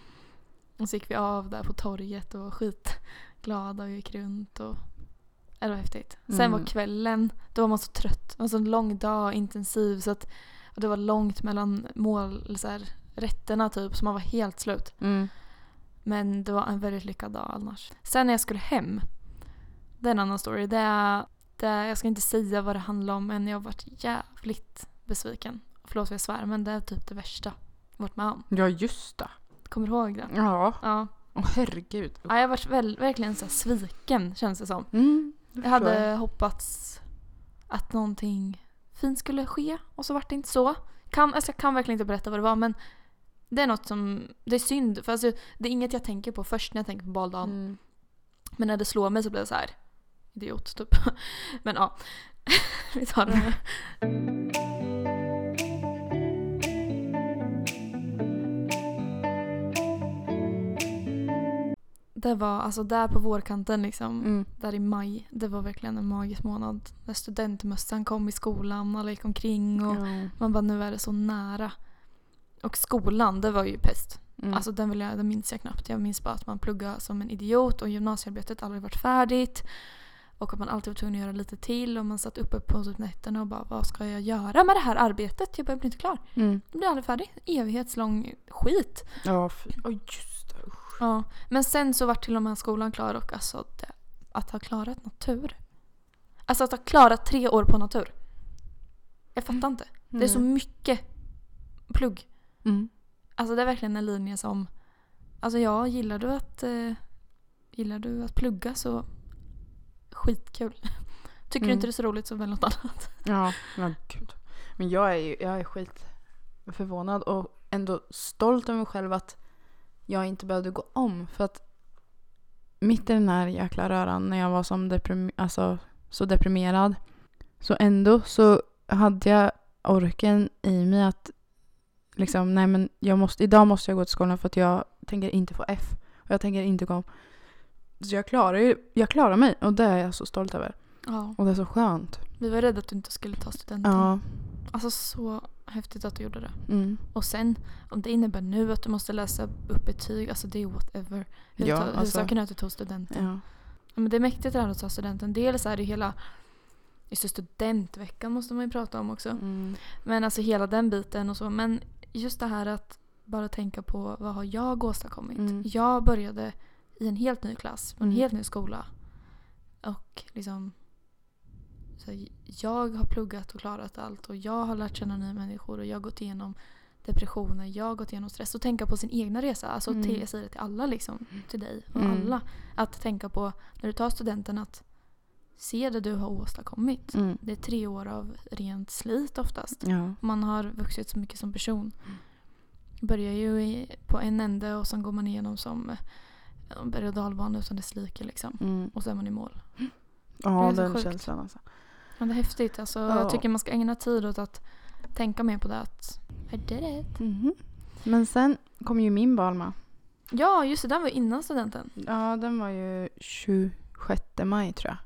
Och så gick vi av där på torget och var skitglada och gick runt. Och... Det var häftigt. Sen Mm. var kvällen, då var man så trött. Det var så en lång dag, intensiv. Så att, och det var långt mellan mål, så här, rätterna typ. Så man var helt slut. Mm. Men det var en väldigt lyckad dag annars. Sen när jag skulle hem, det är en annan story. Det är, det är, jag ska inte säga vad det handlar om men jag har varit jävligt besviken. Förlåt för jag svär men det är typ det värsta jag varit med om. Ja just det. Kommer du ihåg det? Ja. Ja. Åh herregud. ja jag varit väl, verkligen så sviken känns det som. Mm. det Jag hade jag. hoppats att någonting fint skulle ske och så vart det inte så. Kan, alltså jag kan verkligen inte berätta vad det var men det är något som, det är synd för alltså, det är inget jag tänker på först när jag tänker på baldagen. Mm. Men när det slår mig så blir det så här idiot typ. Men ja, vi tar det. Det var alltså där på vårkanten liksom. Mm. Där i maj. Det var verkligen en magisk månad. När studentmössan kom i skolan, alla gick omkring och Ja. man bara nu är det så nära. Och skolan, det var ju pest. Mm. Alltså den, vill jag, den minns jag knappt. Jag minns bara att man pluggade som en idiot och gymnasiearbetet aldrig varit färdigt. Och att man alltid var tvungen att göra lite till och man satt uppe på typ nätterna och bara vad ska jag göra med det här arbetet? Jag blir inte klar. mm. Jag blir aldrig färdig. Evighetslång skit. Ja, fy. Oh, just det. usch. Ja. Men sen så var till och med skolan klar och alltså det, att ha klarat natur. Alltså att ha klarat tre år på natur. Jag fattar inte. Det är så mycket plugg. Mm. Alltså det är verkligen en linje som... Alltså ja, gillar du att, eh, gillar du att plugga så skitkul. Tycker du Mm. inte det är så roligt så välj något annat. Ja, men gud. Men jag är ju jag är skit förvånad och ändå stolt över mig själv att jag inte behövde gå om. För att mitt i den här jäkla röran när jag var som deprim- alltså, så deprimerad så ändå så hade jag orken i mig att liksom, nej men jag måste, idag måste jag gå till skolan för att jag tänker inte få F. Och jag tänker inte gå om. Så jag klarar ju, jag klarar mig och det är jag så stolt över. Ja. Och det är så skönt. Vi var rädda att du inte skulle ta studenten. Ja. Alltså så häftigt att du gjorde det. Mm. Och sen om det innebär nu att du måste läsa upp betyg, alltså det är whatever. Ja, Huvudsa- alltså- Huvudsaken är att du tog studenten. Ja. Ja, men det är mäktigt det här att ta studenten. Dels är det hela just det, studentveckan måste man ju prata om också. Mm. Men alltså hela den biten och så. Men just det här att bara tänka på vad har jag åstadkommit? Mm. Jag började i en helt ny klass, på en Mm. helt ny skola. Och liksom så jag har pluggat och klarat allt och jag har lärt känna nya människor och jag har gått igenom depressioner, jag har gått igenom stress och tänka på sin egna resa. Alltså Mm. till, jag säger det till alla liksom, till dig och Mm. alla. Att tänka på när du tar studenten att se det du har åstadkommit. Mm. Det är tre år av rent slit oftast. Ja. Man har vuxit så mycket som person. Mm. Börjar ju på en ände och sen går man igenom som en berg och dalbana utan dess like liksom. Mm. Och så är man i mål. Ja, den sjukt. känslan alltså. Men det är häftigt. Alltså, Ja. Jag tycker man ska ägna tid åt att tänka mer på det. Att I did it. Mhm. Men sen kom ju min Balma. Ja, just det. Den var innan studenten. Ja, den var ju 26 maj tror jag.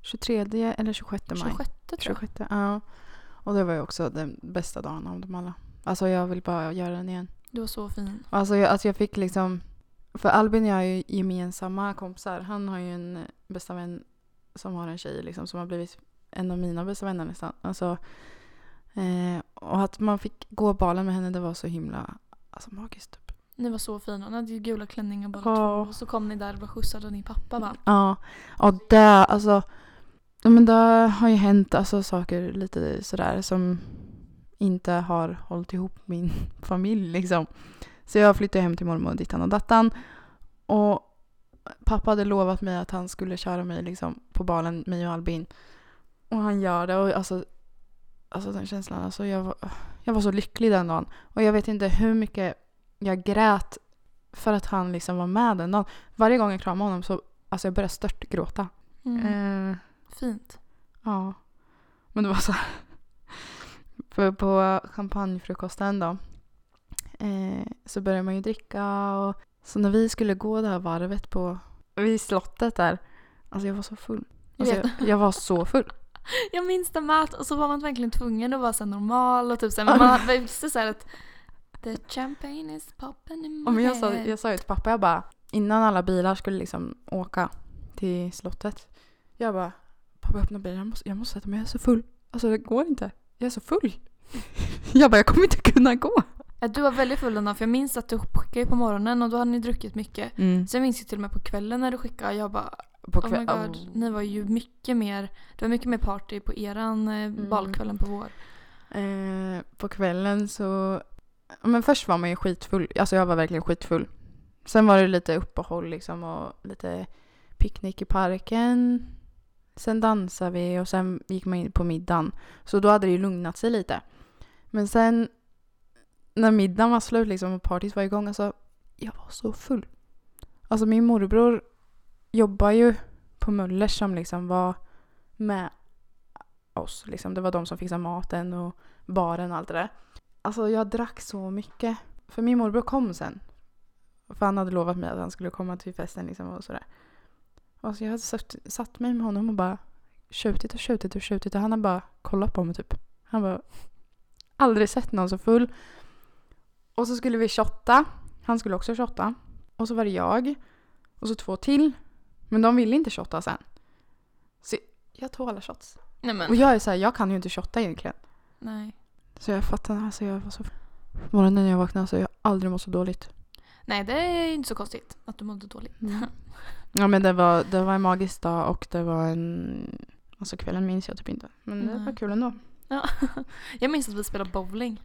23 eller 26 maj. 26 tror jag. 26, ja. Och det var ju också den bästa dagen av dem alla. Alltså jag vill bara göra den igen. Du var så fin. Alltså jag, alltså jag fick liksom... För Albin och jag är ju gemensamma kompisar. Han har ju en bästa vän som har en tjej liksom, som har blivit en av mina bästa vänner nästan. Alltså, eh, och att man fick gå balen med henne det var så himla alltså, magiskt. Typ. Ni var så fina. Ni hade ju gula klänningar båda Ja. två. Och så kom ni där och blev skjutsade av din pappa va? Ja, och det, alltså, men det har ju hänt alltså, saker lite sådär som inte har hållit ihop min familj liksom. Så jag flyttade hem till mormor och dittan och dattan. Och pappa hade lovat mig att han skulle köra mig liksom, på balen, mig och Albin. Och han gör det och alltså, alltså den känslan, alltså jag var, jag var så lycklig den dagen. Och jag vet inte hur mycket jag grät för att han liksom var med den dagen. Varje gång jag kramade honom så alltså jag började stört gråta. Mm. Eh, Fint. ja. Men det var så här. På champagnefrukosten då. Eh, så började man ju dricka och så när vi skulle gå det här varvet på vid slottet där. Alltså jag var så full. Alltså Jag jag, var så full. Jag minns det med och så var man verkligen tvungen att vara så normal och typ så här, men man visste så att The champagne is popping in Och my men jag, sa, jag sa ju till pappa, jag bara innan alla bilar skulle liksom åka till slottet. Jag bara, pappa öppna bilen, jag måste, jag måste sätta mig, jag är så full. Alltså det går inte. Jag är så full. Jag bara, jag kommer inte kunna gå. Ja, Du var väldigt full den dagen för jag minns att du skickade på morgonen och då hade ni druckit mycket. Sen minns jag till och med på kvällen när du skickade. Jag bara På oh my kväll, god. Ni var ju mycket mer. Det var mycket mer party på eran eh, balkväll än på vår. Eh, på kvällen så... Men först var man ju skitfull. Alltså jag var verkligen skitfull. Sen var det lite uppehåll liksom och lite picknick i parken. Sen dansade vi och sen gick man in på middagen. Så då hade det ju lugnat sig lite. Men sen när middagen var slut liksom och partyt var igång, alltså jag var så full. Alltså min morbror jobbar ju på Möllers som liksom var med oss. Liksom. Det var de som fixade maten och baren och allt det där. Alltså jag drack så mycket. För min morbror kom sen. För han hade lovat mig att han skulle komma till festen liksom och sådär. Alltså jag hade satt, satt mig med honom och bara tjutit och tjutit och tjutit och han har bara kollat på mig typ. Han bara aldrig sett någon så full. Och så skulle vi shotta. Han skulle också shotta. Och så var det jag. Och så två till. Men de ville inte shotta sen. Så jag tog alla shots. Nej men. Och jag är så här, jag kan ju inte shotta egentligen. Nej. Så jag fattar, alltså jag var så... Morgonen när jag vaknade så jag har aldrig mått så dåligt. Nej, det är ju inte så konstigt att du mådde dåligt. Mm. Ja men det var, det var en magisk dag och det var en... Alltså kvällen minns jag typ inte. Men det Nej. var kul ändå. Jag minns att vi spelade bowling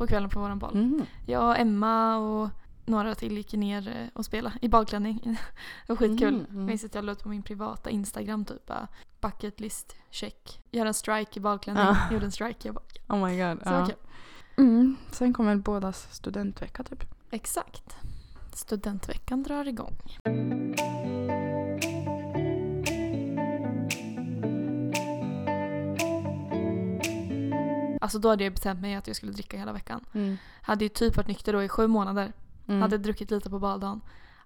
på kvällen på våran boll. Mm. Jag och Emma och några till gick ner eh, och spelade i badklänning. Det var skitkul. Mm, mm. Jag minns att jag la ut på min privata Instagram typ bucket list check. Göra en strike i badklänning. Ja. Gjorde en strike. Jag bara, Oh my god. så Ja. kul. Mm. Sen kom väl bådas studentvecka typ. Exakt. Studentveckan drar igång. Alltså då hade jag bestämt mig att jag skulle dricka hela veckan. Mm. Hade ju typ varit nykter då i sju månader. Mm. Hade druckit lite på baldagen.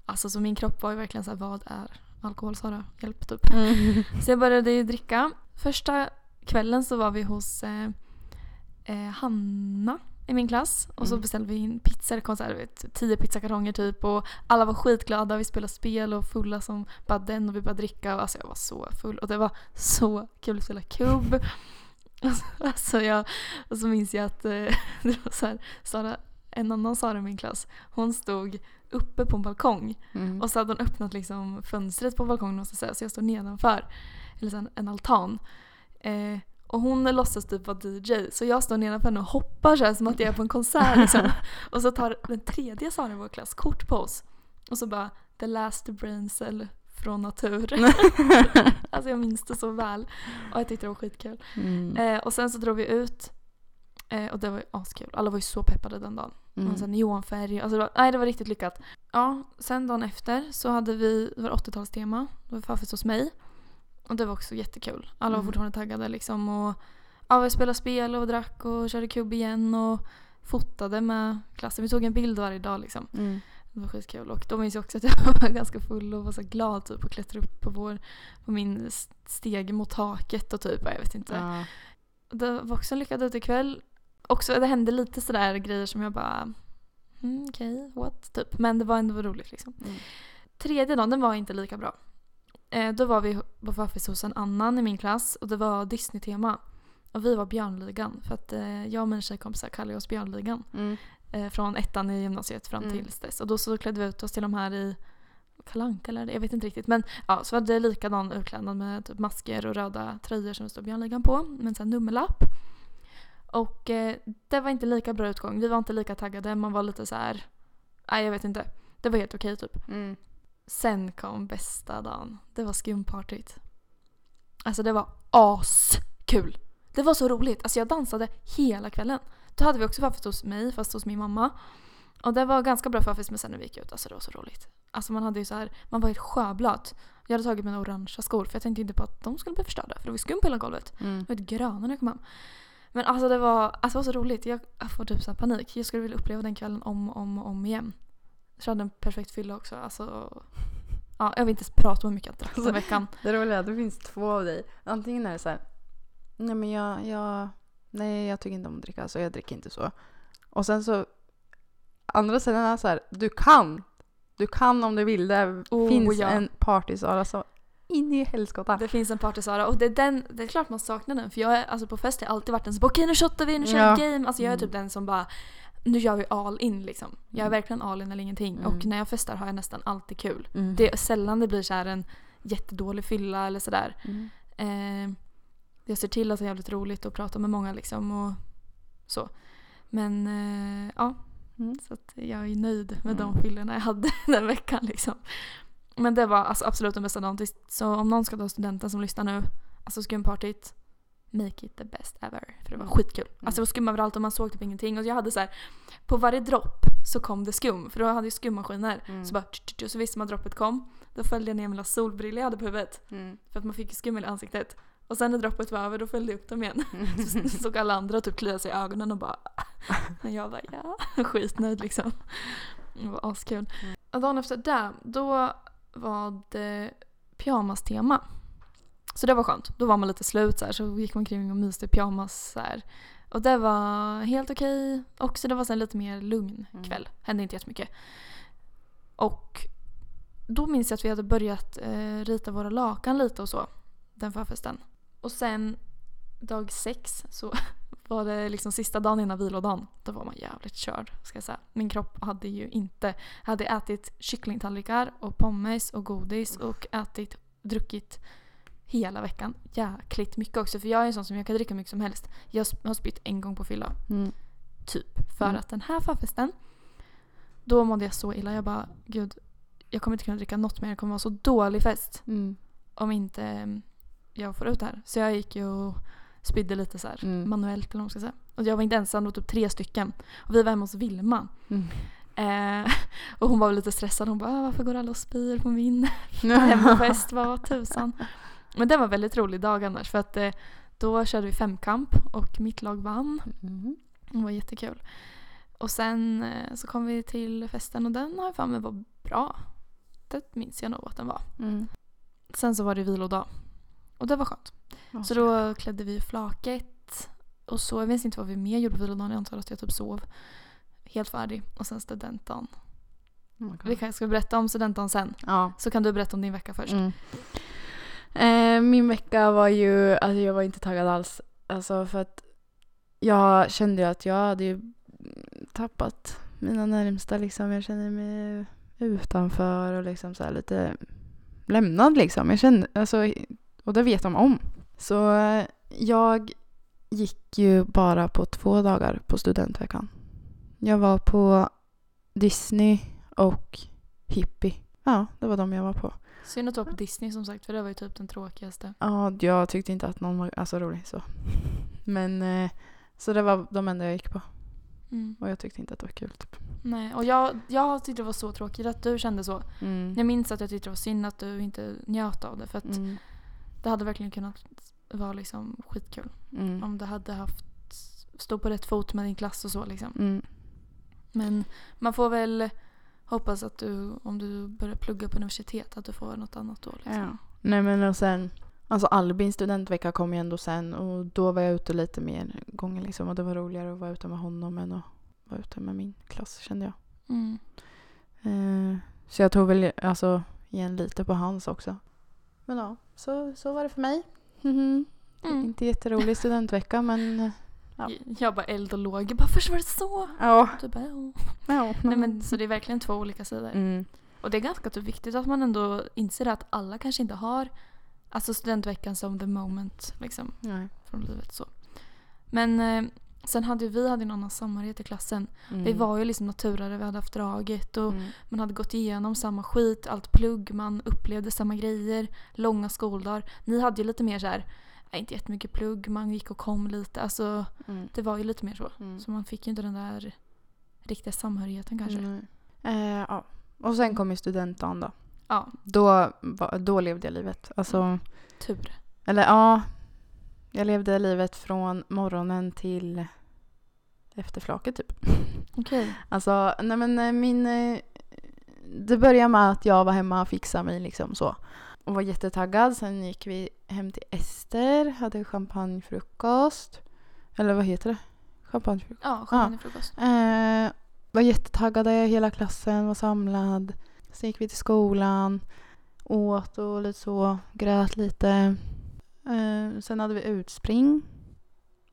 Alltså så min kropp var ju verkligen så här, vad är alkohol Sara? Hjälp typ. Mm. Så jag började ju dricka. Första kvällen så var vi hos eh, eh, Hanna i min klass och så Mm. beställde vi in pizzor, det kom så här, du vet, tio pizzakartonger typ och alla var skitglada, vi spelade spel och fulla som bara den och vi började dricka och alltså jag var så full och det var så kul att spela kubb. Alltså, jag, och så minns jag att eh, det var så här, Sara, en annan Sara i min klass, hon stod uppe på en balkong Mm. och så hade hon öppnat liksom fönstret på balkongen måste jag säga, så jag står nedanför. Eller så en, en altan. Eh, och hon låtsas typ vara DJ så jag står nedanför henne och hoppar så här, som att jag är på en konsert. Liksom. och så tar den tredje Sara i vår klass kort på oss. Och så bara “The last brain cell från natur”. alltså jag minns det så väl. Och jag tyckte det var skitkul. Mm. Eh, och sen så drog vi ut. Eh, och det var ju askul. Alla var ju så peppade den dagen. Mm. Och sen neonfärg. Alltså det var, nej, det var riktigt lyckat. Ja, sen dagen efter så hade vi, det var 80-talstema. Det var förfest hos mig. Och det var också jättekul. Alla var Mm. fortfarande taggade liksom. Och, ja, vi spelade spel och drack och körde kubb igen och fotade med klassen. Vi tog en bild varje dag liksom. Mm. Det var skitkul. Och då minns jag också att jag var ganska full och var så glad typ och klättrade upp på, vår, på min steg mot taket och typ, jag vet inte. Ja. Det var också en lyckad utekväll. Också, det hände lite sådär grejer som jag bara mm, okej, what? Typ. Men det var ändå roligt liksom. Mm. Tredje dagen, den var inte lika bra. Eh, då var vi på förfest hos en annan i min klass och det var Disney-tema. Och vi var Björnligan för att eh, jag och mina tjejkompisar kallar oss Björnligan. Mm. Eh, från ettan i gymnasiet fram Mm. tills dess. Och då så klädde vi ut oss till de här i Kalanka eller jag vet inte riktigt. Men ja, så var det likadan utklädnad med typ masker och röda tröjor som det stod Björnligan på. Med en nummerlapp. Och eh, det var inte lika bra utgång. Vi var inte lika taggade. Man var lite så här. Nej jag vet inte. Det var helt okej typ. Mm. Sen kom bästa dagen. Det var skumpartyt. Alltså det var askul. Det var så roligt. Alltså jag dansade hela kvällen. Då hade vi också förfest hos mig, fast hos min mamma. Och det var ganska bra förfest men sen när vi gick ut, alltså det var så roligt. Alltså man hade ju så här, man var helt sjöblöt. Jag hade tagit mina orangea skor för jag tänkte inte på att de skulle bli förstörda för det var skum på hela golvet. Mm. Jag var helt gröna när jag kom hem. Men alltså det var, alltså det var så roligt. Jag, jag får typ så panik. Jag skulle vilja uppleva den kvällen om och om, och om igen. Jag hade en perfekt fylla också. Alltså, ja, jag vill inte prata om hur mycket jag drack den veckan. Det roliga är att det finns två av dig. Antingen är det så här. Nej men jag, jag, nej jag tycker inte om att dricka så jag dricker inte så. Och sen så andra sidan är så här. Du kan. Du kan om du vill. Det Oh, finns ja. en party-Sara så in i helskotta. Det finns en partysara och det är, den, det är klart man saknar den för jag är, alltså på fest har jag alltid varit den som okej nu shottar vi, nu kör vi Ja. game. Alltså jag är Mm. typ den som bara nu gör vi all in liksom. Jag är Mm. verkligen all in eller ingenting. Mm. Och när jag festar har jag nästan alltid kul. Mm. Det är sällan det blir så här en jättedålig fylla eller sådär. Mm. Eh, jag ser till att det är jävligt roligt att prata med många liksom och så. Men eh, ja, Mm. så att jag är nöjd med Mm. de fyllorna jag hade den veckan liksom. Men det var alltså absolut den bästa dagen. Så om någon ska ta studenten som lyssnar nu, alltså skumpartyt, make it the best ever. För det var Mm. skitkul. Alltså det var skum överallt och man såg typ ingenting. Och jag hade så här, på varje dropp så kom det skum. För då hade jag skummaskiner. Mm. Så bara tch, tch, tch, så visste man att droppet kom. Då följde jag ner mina solbrillor jag hade på huvudet. Mm. För att man fick skum i ansiktet. Och sen när droppet var över då följde jag upp dem igen. Så såg alla andra typ klia sig i ögonen och bara... Och jag bara ja, skitnöjd liksom. Det var askul. Mm. Och dagen efter det, då var det pyjamas-tema. Så det var skönt. Då var man lite slut så här, så gick man kring och myste i pyjamas så här. Och det var helt okej. Också det var sen lite mer lugn Mm. kväll. Hände inte jättemycket. Och då minns jag att vi hade börjat eh, rita våra lakan lite och så. Den förfesten. Och sen dag sex så var det liksom sista dagen innan vilodagen. Då var man jävligt körd ska jag säga. Min kropp hade ju inte... Hade ätit kycklingtallrikar och pommes och godis och ätit, druckit hela veckan. Jäkligt mycket också för jag är en sån som jag kan dricka mycket som helst. Jag har spytt en gång på fylla. Mm. Typ. För Mm. att den här förfesten, då mådde jag så illa. Jag bara, gud, jag kommer inte kunna dricka något mer. Det kommer vara så dålig fest Mm. om inte jag får ut det här. Så jag gick ju och spydde lite så här Mm. manuellt eller vad man ska säga. Och jag var inte ensam, det var typ tre stycken. Och vi var hemma hos Vilma. Mm. Eh, och hon var lite stressad. Hon bara, "Ah, varför går alla och spyr på min hemmafest? Vad tusan. Men det var en väldigt rolig dag annars. För att eh, då körde vi femkamp och mitt lag vann. Mm. Det var jättekul. Och sen eh, så kom vi till festen och den har jag för mig var bra. Det minns jag nog att den var. Mm. Sen så var det vilodag. Och det var skönt. Så då klädde vi flaket. Och så, jag minns inte vad vi mer gjorde på vilodagen. Jag antar att jag typ sov. Helt färdig. Och sen studentdagen. Oh my God. Vi kanske ska berätta om studentdagen sen. Ja. Så kan du berätta om din vecka först. Mm. Eh, min vecka var ju, alltså jag var inte taggad alls. Alltså för att jag kände ju att jag hade tappat mina närmsta liksom. Jag kände mig utanför och liksom så lite lämnad liksom. Jag kände, alltså, och det vet de om. Så eh, jag gick ju bara på två dagar på studentveckan. Jag var på Disney och Hippie. Ja, det var de jag var på. Synd att du var på Disney som sagt. För det var ju typ den tråkigaste. Ja, jag tyckte inte att någon var alltså, rolig så. Men eh, så det var de enda jag gick på. Mm. Och jag tyckte inte att det var kul typ. Nej, och jag, jag tyckte det var så tråkigt att du kände så. Mm. Jag minns att jag tyckte det var synd att du inte njöt av det. För att Mm. Det hade verkligen kunnat vara liksom skitkul. Mm. Om du hade haft stå på rätt fot med din klass och så liksom. Mm. Men man får väl hoppas att du, om du börjar plugga på universitet, att du får något annat då. Liksom. Ja. Nej men och sen, alltså Albins studentvecka kom ju ändå sen och då var jag ute lite mer gånger liksom och det var roligare att vara ute med honom än att vara ute med min klass kände jag. Mm. Eh, så jag tog väl alltså igen lite på hans också. Men ja, så, så var det för mig. Mhm. Mm. Inte jätterolig studentvecka men Ja. Jag bara eld och låg. Jag bara, först var det så. ja. Du bara, ja. ja. Nej, men, så det är verkligen två olika sidor. Mm. Och det är ganska typ viktigt att man ändå inser att alla kanske inte har alltså studentveckan som the moment liksom, Nej. från livet. så. Men eh, sen hade vi hade ju någon samarbete i klassen. Mm. Vi var ju liksom naturare, vi hade haft draget och Mm. man hade gått igenom samma skit, allt plugg, man upplevde samma grejer, långa skoldagar. Ni hade ju lite mer så här, inte jättemycket plugg, man gick och kom lite. Alltså Mm. det var ju lite mer så. Mm. Så man fick ju inte den där riktiga samhörigheten kanske. Eh, ja. Och sen kom ju studentdagen då. Ja, Då, då levde jag livet. Alltså, tur. eller ja. Jag levde livet från morgonen till efter flaket typ. Okej. Alltså, nej men eh, min... eh, Det började med att jag var hemma och fixade mig liksom så. Och var jättetaggad. Sen gick vi hem till Ester, hade champagnefrukost. Eller vad heter det? Champagnefrukost. Ja, champagnefrukost. Eh, var jättetaggade, hela klassen var samlad. Sen gick vi till skolan, åt och lite så, grät lite. Eh, sen hade vi utspring.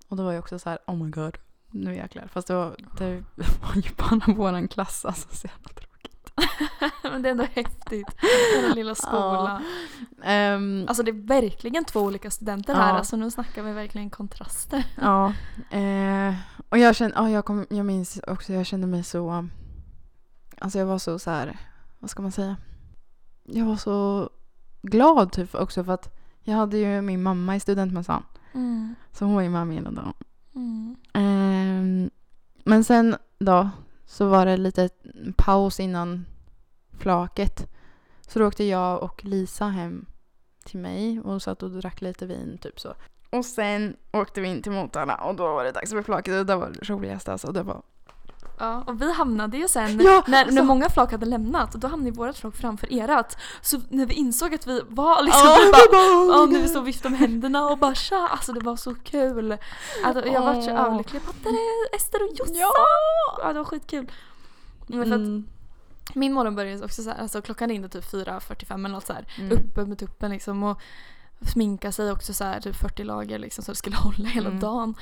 Och då var jag också så här, oh my god, nu jäklar. Fast det var, det var ju bara våran klass, alltså så jävla tråkigt. Men det är ändå häftigt. Den lilla skolan. Ehm, Alltså det är verkligen två olika studenter här. Ja. Alltså nu snackar vi verkligen kontraster. Ja. Eh, och jag kände, ja, jag, kom, jag minns också, jag kände mig så... Alltså jag var så så här, vad ska man säga? Jag var så glad typ också för att jag hade ju min mamma i studentmössan. Mm. Så hon var ju med mig hela dagen. Mm. Ehm, men sen då så var det lite paus innan flaket. Så då åkte jag och Lisa hem till mig och satt och drack lite vin typ så. Och sen åkte vi in till Motala och då var det dags för flaket och det var det roligaste alltså. Det var Ja, och vi hamnade ju sen, Ja, när, alltså- när många flak hade lämnat, då hamnade vårt flak framför erat. Så när vi insåg att vi var liksom, Ja, vi bara, vi när vi stod och viftade med händerna och bara tja, alltså det var så kul. Alltså, jag var så överlycklig. Där är Ester och Jossan! Ja! Ja, det var skitkul. Men för att Mm. min morgon började också så här, alltså klockan ringde typ 4.45 eller något så här. Mm. Uppe med tuppen liksom och sminka sig också så här, typ 40 lager liksom så det skulle hålla hela Mm. dagen.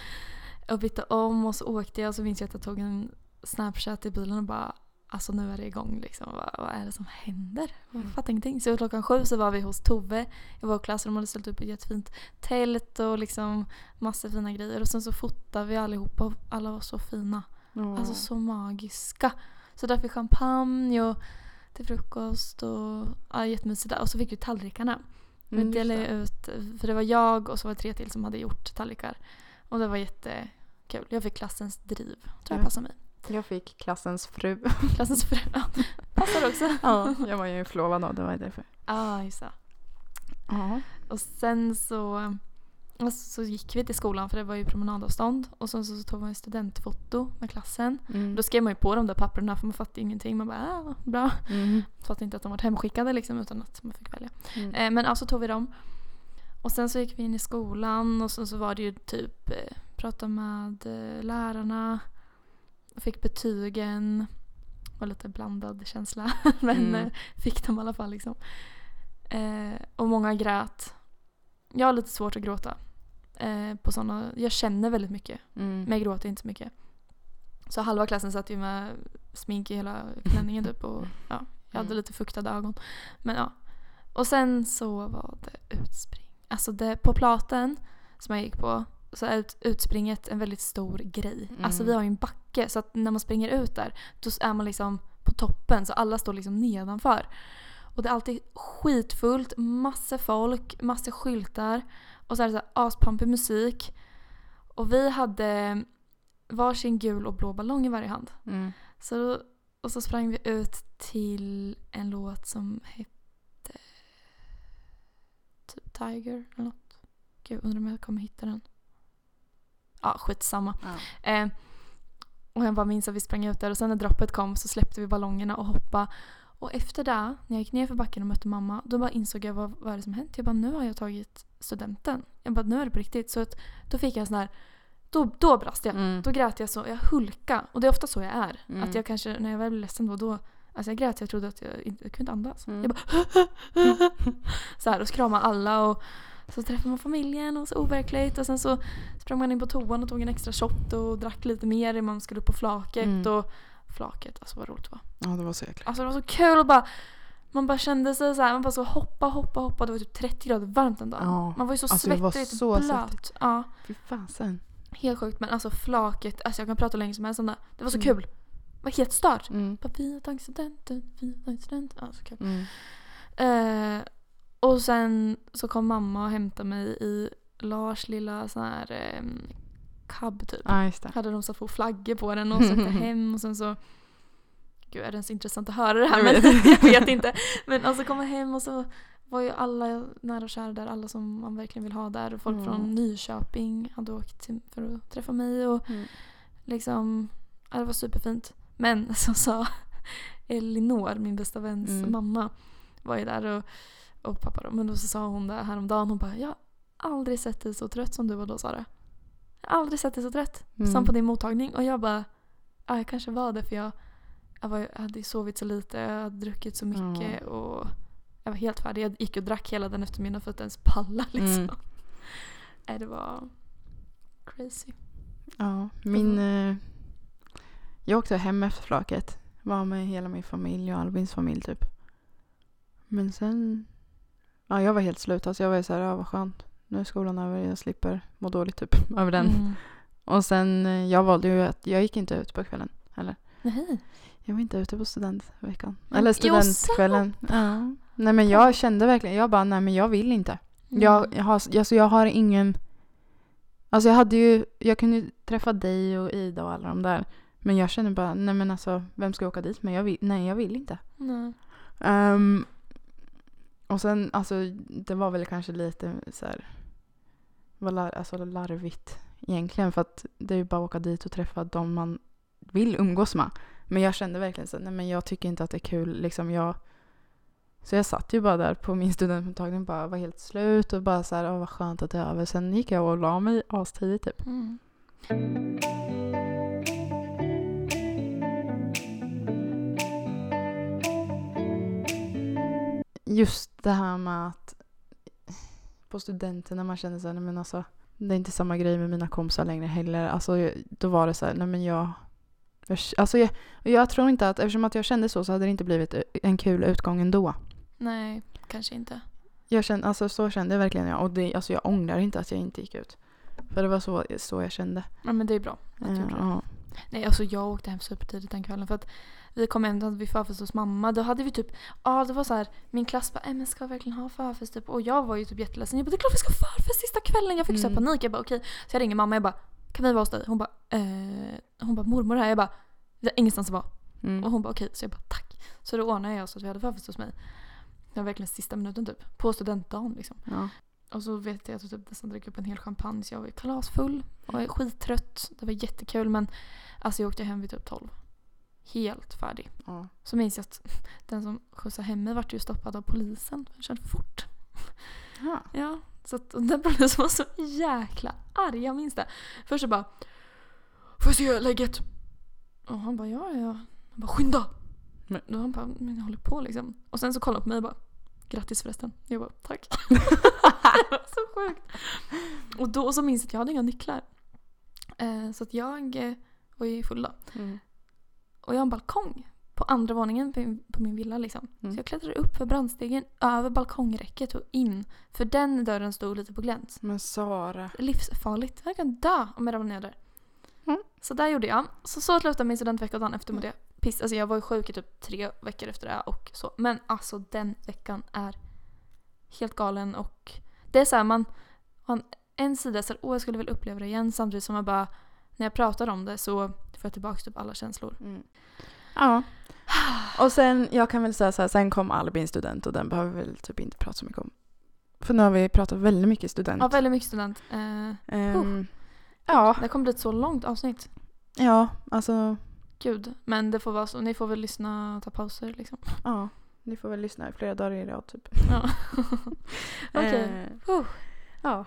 Och bytte om och så åkte jag och så minns jag att jag tog en snapchat i bilen och bara Alltså nu är det igång liksom. Vad, vad är det som händer? Jag Mm. fattar ingenting. Så klockan sju så var vi hos Tove i vår klass och de hade ställt upp ett jättefint tält och liksom massa fina grejer. Och sen så fotade vi allihopa och alla var så fina. Åh. Alltså så magiska. Så drack vi champagne och till frukost och ja, jättemysigt där. Och så fick vi tallrikarna. Mm, vi delade ut, för det var jag och så var det tre till som hade gjort tallrikar. Och det var jättekul. Jag fick klassens driv. Tror jag Ja. passar mig. Jag fick klassens fru. Klassens fru. Ja, passar också. ja, jag var ju förlovad då, det var därför. Ja, just det. Ja. Och sen så, så gick vi till skolan för det var ju promenadavstånd. Och sen så tog vi en studentfoto med klassen. Mm. Då skrev man ju på de där papperna för man fattade ingenting. Man bara ah, bra. Mm. Fattade inte att de var hemskickade liksom utan att man fick välja. Mm. Eh, men alltså tog vi dem. Och sen så gick vi in i skolan och sen så var det ju typ eh, prata med eh, lärarna. Fick betygen. Var lite blandad känsla. men Mm. eh, fick dem i alla fall liksom. Eh, och många grät. Jag har lite svårt att gråta. Eh, på såna, jag känner väldigt mycket. Mm. Men jag gråter inte så mycket. Så halva klassen satt ju med smink i hela klänningen typ och ja, jag hade Mm. lite fuktade ögon. Men ja. Och sen så var det utspring. Alltså det, på platen som jag gick på så är ut, utspringet en väldigt stor grej. Mm. Alltså vi har ju en backe så att när man springer ut där då är man liksom på toppen så alla står liksom nedanför. Och det är alltid skitfullt, massor folk, massor skyltar och så är det så aspampig musik. Och vi hade varsin gul och blå ballong i varje hand. Mm. Så då, och så sprang vi ut till en låt som hette typ Tiger eller något. Gud, undrar om jag kommer hitta den. Ja, skitsamma. Ja. Eh, och jag bara minns att vi sprang ut där och sen när droppet kom så släppte vi ballongerna och hoppade. Och efter det, när jag gick ner för backen och mötte mamma, då bara insåg jag vad, vad är det som hänt. Jag bara, nu har jag tagit studenten. Jag bara, nu är det på riktigt. Så att, då fick jag en sån här, då, då brast jag. Mm. Då grät jag så, jag hulka. Och det är ofta så jag är. Mm. Att jag kanske, när jag väl blir ledsen då, då Alltså jag grät, jag trodde att jag inte jag kunde andas. Mm. Jag bara så här och kramade alla och så träffade man familjen och så overkligt och sen så sprang man in på toan och tog en extra shot och drack lite mer innan man skulle upp på flaket Mm. och flaket, alltså vad roligt det var. Ja, det var så jäkla Alltså det var så kul och bara man bara kände sig så här, man bara så hoppa, hoppa, hoppa. Det var typ 30 grader varmt den dagen. Ja. Man var ju så Alltså, det var svettig, så blöt. svettigt. Ja, Fy fasen. helt sjukt. Men alltså flaket, alltså jag kan prata länge som helst om det. Det var så Mm. kul. Det var helt stört. Mm. Bara, vi har tagit studenten, vi har tagit studenten. Ja, så kul. Mm. Eh, och sen så kom mamma och hämtade mig i Lars lilla sån här eh, cab typ. Ja. Hade de satt på flaggor på den och så åkte hem och sen så Gud är det ens intressant att höra det här men jag vet inte. Men alltså kom jag hem och så var ju alla nära och kära där, alla som man verkligen vill ha där. Och folk Mm. från Nyköping hade åkt till, för att träffa mig och Mm. liksom, ja, det var superfint. Men så sa Elinor, min bästa väns Mm. mamma, var ju där och, och pappa då. Men då så sa hon där häromdagen, hon bara jag har aldrig sett dig så trött som du var då Sara. Jag har aldrig sett dig så trött Mm. som på din mottagning. Och jag bara, ja jag kanske var det för jag, jag, var, jag hade sovit så lite, jag hade druckit så mycket och jag var helt färdig. Jag gick och drack hela den eftermiddagen för att ens palla liksom. Mm. Nej, det var crazy. Ja, min... Eh, jag åkte hem efter flaket. Var med hela min familj och Albins familj typ. Men sen... Ja, jag var helt slut. Alltså jag var ju såhär, ja vad skönt. Nu är skolan över, jag slipper må dåligt typ över den. Mm. Och sen, eh, jag valde ju att, jag gick inte ut på kvällen heller. Nej. Jag var inte ute på studentveckan. Eller studentkvällen. Ja. Nej men jag kände verkligen, jag bara, nej men jag vill inte. Jag, jag, har, alltså jag har ingen... Alltså jag hade ju, jag kunde ju träffa dig och Ida och alla de där. Men jag känner bara, nej men alltså vem ska jag åka dit med? Jag vill, nej jag vill inte. Nej. Ehm, och sen, alltså det var väl kanske lite så här, var lar, alltså larvigt egentligen. För att det är ju bara att åka dit och träffa de man vill umgås med. Men jag kände verkligen så nej men jag tycker inte att det är kul. Liksom jag, så jag satt ju bara där på min studentmottagning och bara var helt slut och bara så här, åh vad skönt att det är över. Sen gick jag och la mig astidigt typ. Mm. Just det här med att på studenten när man känner så här, nej men alltså det är inte samma grej med mina kompisar längre heller. Alltså då var det så här, nej men jag jag, alltså jag, jag tror inte att, eftersom att jag kände så så hade det inte blivit en kul utgång ändå. Nej, kanske inte. Jag kände, alltså så kände jag verkligen jag. Och det, alltså jag ångrar inte att jag inte gick ut. För det var så, så jag kände. Ja, men det är bra att du Eh, gjorde det. ja. Nej, alltså jag åkte hem supertidigt den kvällen för att vi kom hem, då hade vi förfest hos mamma. Då hade vi typ, ja det var så här, min klass bara, "Äh, men ska vi verkligen ha förfest? Typ. Och jag var ju typ jätteledsen. Jag bara, det är klart vi ska ha förfest sista kvällen. Jag fick så Mm. panik. Jag bara, okej. Så jag ringer mamma, jag bara, kan vi vara hos dig? Hon bara, eh, hon bara, mormor är här. Jag bara, vi har ingenstans att vara. Mm. Och hon bara, okej. Så jag bara, tack. Så då ordnade jag så att vi hade förfest hos mig. Det var verkligen sista minuten typ. På studentdagen liksom. Ja. Och så vet jag att jag typ nästan drack upp en hel champagne så jag var kalasfull och jag är skittrött. Det var jättekul men alltså jag åkte hem vid typ 12. Helt färdig. Ja. Så minns jag att den som skjutsade hem mig vart ju stoppad av polisen. Den körde fort. Ja. Ja, så att den polisen var så jäkla arg. Jag minns det. Först så bara Får jag se lägget? Och han bara ja, ja. Han bara skynda! Men- Och han bara men jag håller på liksom. Och sen så kollade han på mig och bara Grattis förresten. Jag bara tack. det var så sjukt. Och då så minns jag att jag hade inga nycklar. Eh, så att jag eh, var ju full då. Mm. Och jag har en balkong på andra våningen på min, villa liksom. Mm. Så jag klättrade upp för brandstegen, över balkongräcket och in. För den dörren stod lite på glänt. Men Sara. Livsfarligt. Jag kan dö om jag ramlar ner där. Mm. Så där gjorde jag. Så så slutade min studentvecka dagen efter mådde jag piss. Alltså jag var ju sjuk i typ tre veckor efter det och så. Men alltså den veckan är helt galen och det är så här man, man en sida så här, åh jag skulle vilja uppleva det igen samtidigt som jag bara när jag pratar om det så får jag tillbaka typ alla känslor. Mm. Ja. Och sen, jag kan väl säga så här, sen kom Albin student och den behöver vi väl typ inte prata så mycket om. För nu har vi pratat väldigt mycket student. Ja, väldigt mycket student. Eh, Ehm, ja, det kommer bli ett så långt avsnitt. ja, alltså, Gud. Men det får vara så. Ni får väl lyssna och ta pauser liksom. ja. Ni får väl lyssna i flera dagar i rad typ. Ja. Okej. Eh, Uh. ja.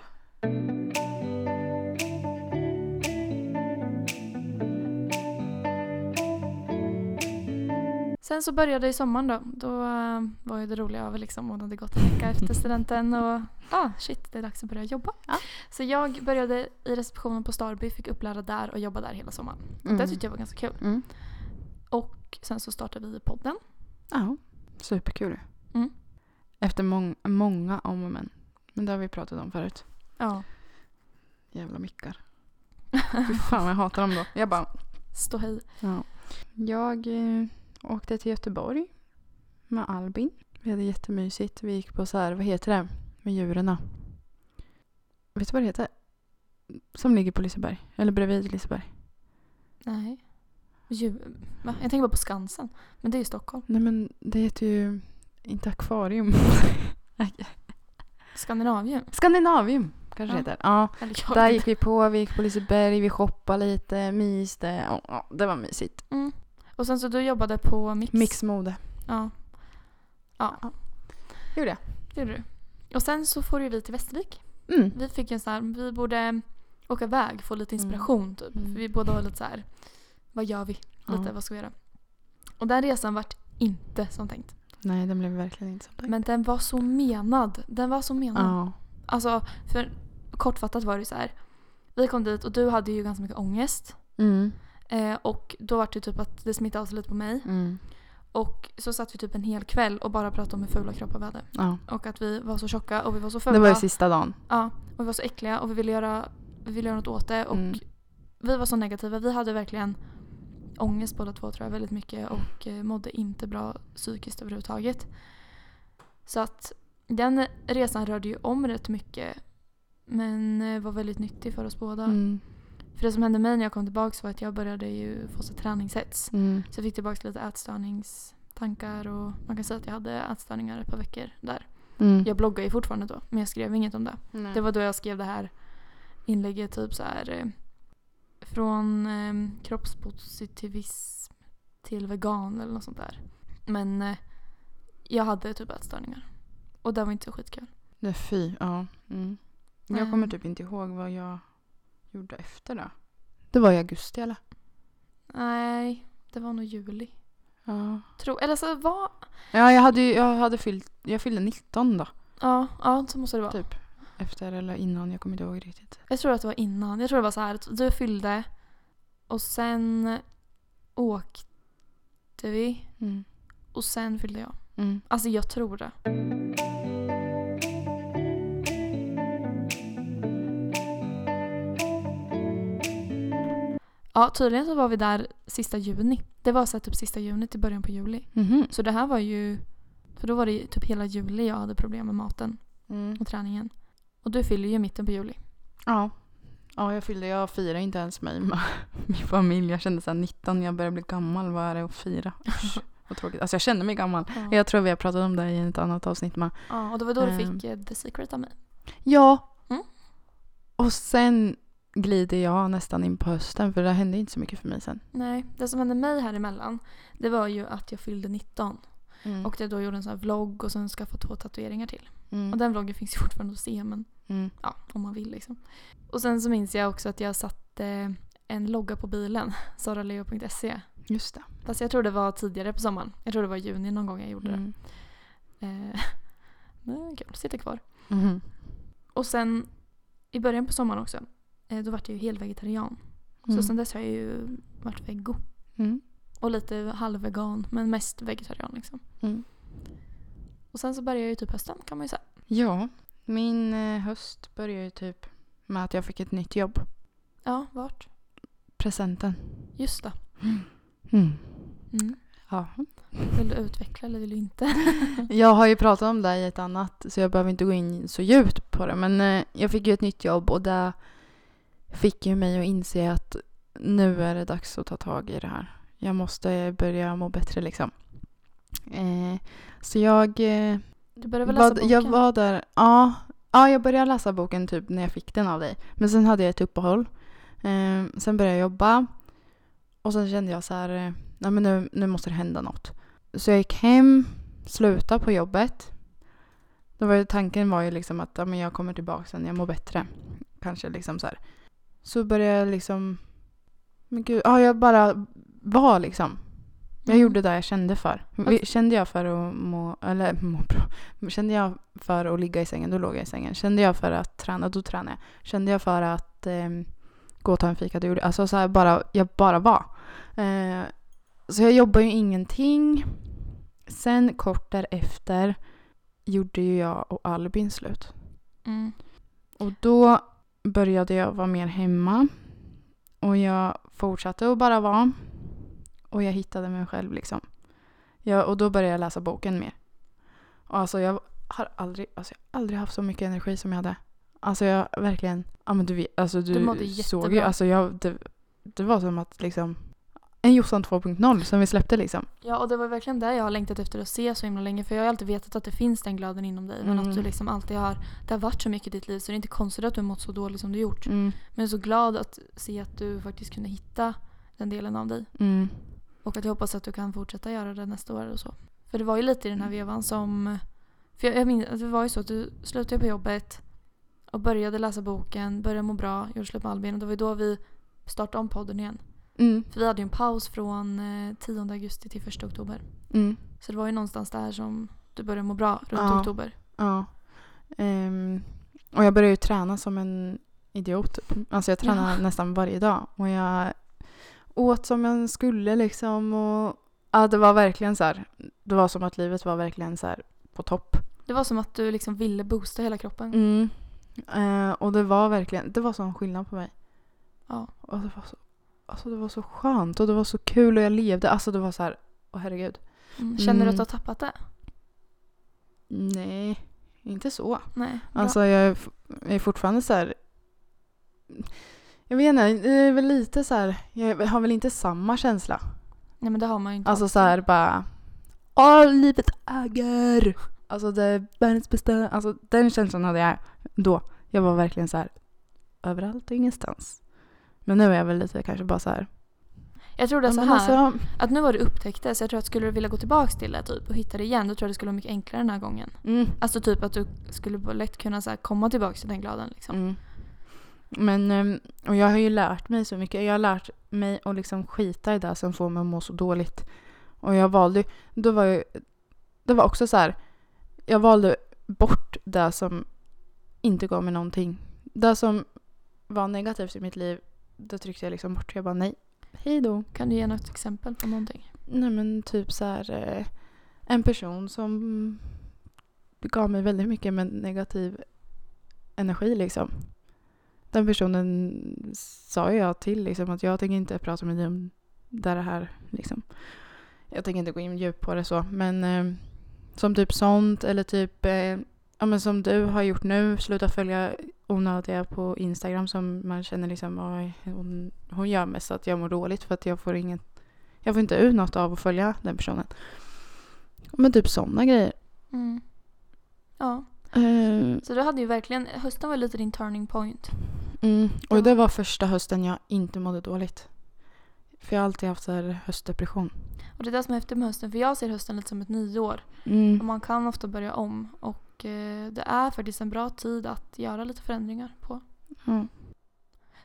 Sen så började i sommaren då. Då eh, var ju det roliga över liksom det hade gått en vecka efter studenten och ah shit det är dags att börja jobba. Ja. Så jag började i receptionen på Starby, fick upplära där och jobba där hela sommaren. Mm. Det tyckte jag var ganska kul. Mm. Och sen så startade vi podden. Ja, superkul. Mm. Efter mång- många om och men. Men det har vi pratat om förut. Ja. Jävla mickar. Fy fan jag hatar dem då. Jag bara, Stå hej. ja. Jag eh, åkte till Göteborg med Albin. Vi hade jättemysigt. Vi gick på så här, vad heter det? Med djuren. Vet du vad det heter? Som ligger på Liseberg. Eller bredvid Liseberg. Nej. Djur. Va? Jag tänker bara på Skansen. Men det är ju Stockholm. Nej men det heter ju inte akvarium. Skandinavien. Skandinavium kanske Ja. heter. Ja. Där gick vi på, vi gick på Liseberg, vi shoppade lite, myste. Ja, det var mysigt. Mm. Och sen så du jobbade på Mix. Mixmode. Ja. Ja, Gjorde jag. det gjorde du. Och sen så får ju vi till Västervik. Mm. Vi fick en sån här, vi borde åka iväg, få lite inspiration typ. Mm. För vi båda var lite så här, vad gör vi? Lite, Ja. vad ska vi göra? Och den resan vart inte som tänkt. Nej, den blev verkligen inte som tänkt. Men den var så menad. Den var så menad. Ja. Alltså, för kortfattat var det så här. Vi kom dit och du hade ju ganska mycket ångest. Mm. Eh, och då var det typ att det smittade av sig lite på mig. Mm. Och så satt vi typ en hel kväll och bara pratade om hur fula kroppar vi hade. Ja. Och att vi var så tjocka och vi var så fula. Det var ju sista dagen. Ja, och vi var så äckliga och vi ville göra, vi ville göra något åt det. Och Mm. vi var så negativa. Vi hade verkligen ångest båda två tror jag väldigt mycket och eh, mådde inte bra psykiskt överhuvudtaget. Så att den resan rörde ju om rätt mycket. Men eh, var väldigt nyttig för oss båda. Mm. För det som hände mig när jag kom tillbaka var att jag började ju få så träningshets. Mm. Så jag fick tillbaka lite ätstörningstankar och man kan säga att jag hade ätstörningar ett par veckor där. Mm. Jag bloggar ju fortfarande då men jag skrev inget om det. Nej. Det var då jag skrev det här inlägget typ så här eh, Från eh, kroppspositivism till vegan eller något sånt där. Men eh, jag hade typ ätstörningar. Och det var inte så skitkul. Nej, fy. Ja. Mm. Jag kommer typ inte ihåg vad jag gjorde efter det. Det var i augusti eller? Nej, det var nog juli. Ja. Tro, eller så var... Ja, jag hade, jag hade fyllt, jag fyllde 19 då. Ja, ja, så måste det vara. Typ. Efter eller innan, jag kommer inte ihåg riktigt. Jag tror att det var innan. Jag tror det var så här att du fyllde och sen åkte vi Mm. och sen fyllde jag. Mm. Alltså jag tror det. Ja, tydligen så var vi där sista juni. Det var så typ sista juni till början på juli. Mhm. Så det här var ju... För då var det typ hela juli jag hade problem med maten Mm. och träningen. Och du fyller ju mitten på juli. Ja. Ja, jag fyllde, jag firade inte ens mig med min familj. Jag kände såhär 19, jag börjar bli gammal, vad är det att fira? Usch, vad tråkigt. Alltså jag kände mig gammal. Ja, Jag tror vi har pratat om det i ett annat avsnitt med. ja och det var då du Ehm. fick eh, The Secret av mig. Ja. Mm. Och sen glider jag nästan in på hösten för det hände inte så mycket för mig sen. Nej, det som hände mig här emellan det var ju att jag fyllde 19 Mm. och jag då gjorde en sån här vlogg och sen skaffade två tatueringar till. mm. Och den vloggen finns ju fortfarande att se men Mm. ja, om man vill liksom. Och sen så minns jag också att jag satte en logga på bilen, saraleo.se. Just det. Fast jag tror det var tidigare på sommaren. Jag tror det var i juni någon gång jag gjorde Mm. det. Eh, men kul, sitter kvar. Mhm. Och sen i början på sommaren också, då vart jag ju helt vegetarian. Så Mm. sen dess har jag ju varit veggo. Mm. Och lite halvvegan, men mest vegetarian liksom. Mm. Och sen så började jag ju typ hösten kan man ju säga. Ja, min eh, höst började ju typ med att jag fick ett nytt jobb. Ja, vart? Presenten. Just det. Mm. Mm. Ja. Vill du utveckla eller vill du inte? Jag har ju pratat om det i ett annat så jag behöver inte gå in så djupt på det. Men eh, jag fick ju ett nytt jobb och det fick ju mig att inse att nu är det dags att ta tag i det här. Jag måste börja må bättre liksom. Eh, så jag, eh, Du började väl läsa var, boken? jag var där, ja, ja jag började läsa boken typ när jag fick den av dig. Men sen hade jag ett uppehåll. Eh, sen började jag jobba. Och sen kände jag så här, eh, nej men nu, nu måste det hända något. Så jag gick hem, slutade på jobbet. Då var ju, tanken var ju liksom att ja, men jag kommer tillbaka sen, jag mår bättre. Kanske liksom så här. Så började jag liksom, men gud, ja jag bara var liksom. Jag Mm. gjorde det jag kände för. Att- Kände jag för att må, eller må bra. Kände jag för att ligga i sängen, då låg jag i sängen. Kände jag för att träna, då tränade jag. Kände jag för att ehm, gå och ta en fika, då gjorde jag. Alltså så här bara, jag bara var. Eh, så jag jobbade ju ingenting. Sen kort därefter gjorde ju jag och Albin slut. Mm. Och då började jag vara mer hemma. Och jag fortsatte att bara vara. Och jag hittade mig själv liksom. Jag, och då började jag läsa boken mer. Och alltså jag har aldrig, alltså jag har aldrig haft så mycket energi som jag hade. Alltså jag verkligen, ja men du vet, alltså du, Du såg ju, alltså jag, det, det var som att liksom en Jossan 2.0 som vi släppte liksom. Ja, och det var verkligen det jag har längtat efter att se så himla länge. För jag har alltid vetat att det finns den glöden inom dig. Men Mm. att du liksom alltid har... Det har varit så mycket i ditt liv så det är inte konstigt att du har mått så dåligt som du gjort. Mm, Men jag är så glad att se att du faktiskt kunde hitta den delen av dig. mm, Och att jag hoppas att du kan fortsätta göra det nästa år och så. För det var ju lite i den här vevan som... För jag, jag minns att det var ju så att du slutade på jobbet och började läsa boken, började må bra, gjorde slut med Albin och det var ju då vi startade om podden igen. Mm, För vi hade ju en paus från eh, 10 augusti till 1 oktober. mm. Så det var ju någonstans där som du började må bra, runt Ja. oktober. Ja. Ehm, och jag började ju träna som en idiot. typ. Alltså jag tränar Ja. nästan varje dag. Och jag åt som jag skulle liksom. Och, ja, det var verkligen så här. Det var som att livet var verkligen så här på topp. Det var som att du liksom ville boosta hela kroppen. Mm. Eh, och det var verkligen, det var sån skillnad på mig. Ja. Och det var så, alltså det var så skönt och det var så kul och jag levde. Alltså det var så här, åh herregud. Mm. Känner du Mm. att du har tappat det? Nej, inte så. Nej. Bra. Alltså jag är, jag är fortfarande så här. Jag vet inte, det är väl lite så här. Jag har väl inte samma känsla. Nej men det har man ju inte. Alltså alltid. så här bara. Åh, livet äger! Alltså det är världens bästa. Alltså den känslan hade jag då. Jag var verkligen så här. Överallt och ingenstans. Men nu är jag väl lite kanske bara så här. Jag tror det är så här. alltså, Att nu upptäckt det så jag tror att skulle du vilja gå tillbaka till det typ och hitta det igen då tror jag det skulle vara mycket enklare den här gången. mm, Alltså typ att du skulle lätt kunna så här komma tillbaka till den gladen liksom. mm. Men, ehm, och jag har ju lärt mig så mycket. Jag har lärt mig att liksom skita i det som får mig att må så dåligt. Och jag valde, då var jag, det var också så här. Jag valde bort det som inte gav mig någonting. Det som var negativt i mitt liv, det tryckte jag liksom bort. Jag bara nej, hej då. Kan du ge något exempel på någonting? Nej men typ så här eh, en person som gav mig väldigt mycket med negativ energi liksom. Den personen sa jag till liksom att jag tänker inte prata med dig om det här liksom. Jag tänker inte gå in djupt på det så men eh, som typ sånt eller typ eh, ja men som du har gjort nu, sluta följa onödiga på Instagram som man känner liksom oj, hon, hon gör mig så att jag mår dåligt för att jag får ingen jag får inte ut något av att följa den personen. Men typ sådana grejer. Mm. Ja, Eh, så du hade ju verkligen, hösten var lite din turning point. mm. Och det var första hösten jag inte mådde dåligt. För jag har alltid haft så höstdepression. Och det är det som är häftigt med hösten för jag ser hösten lite som ett nyår. Och Mm. man kan ofta börja om och det är faktiskt en bra tid att göra lite förändringar på. Ja.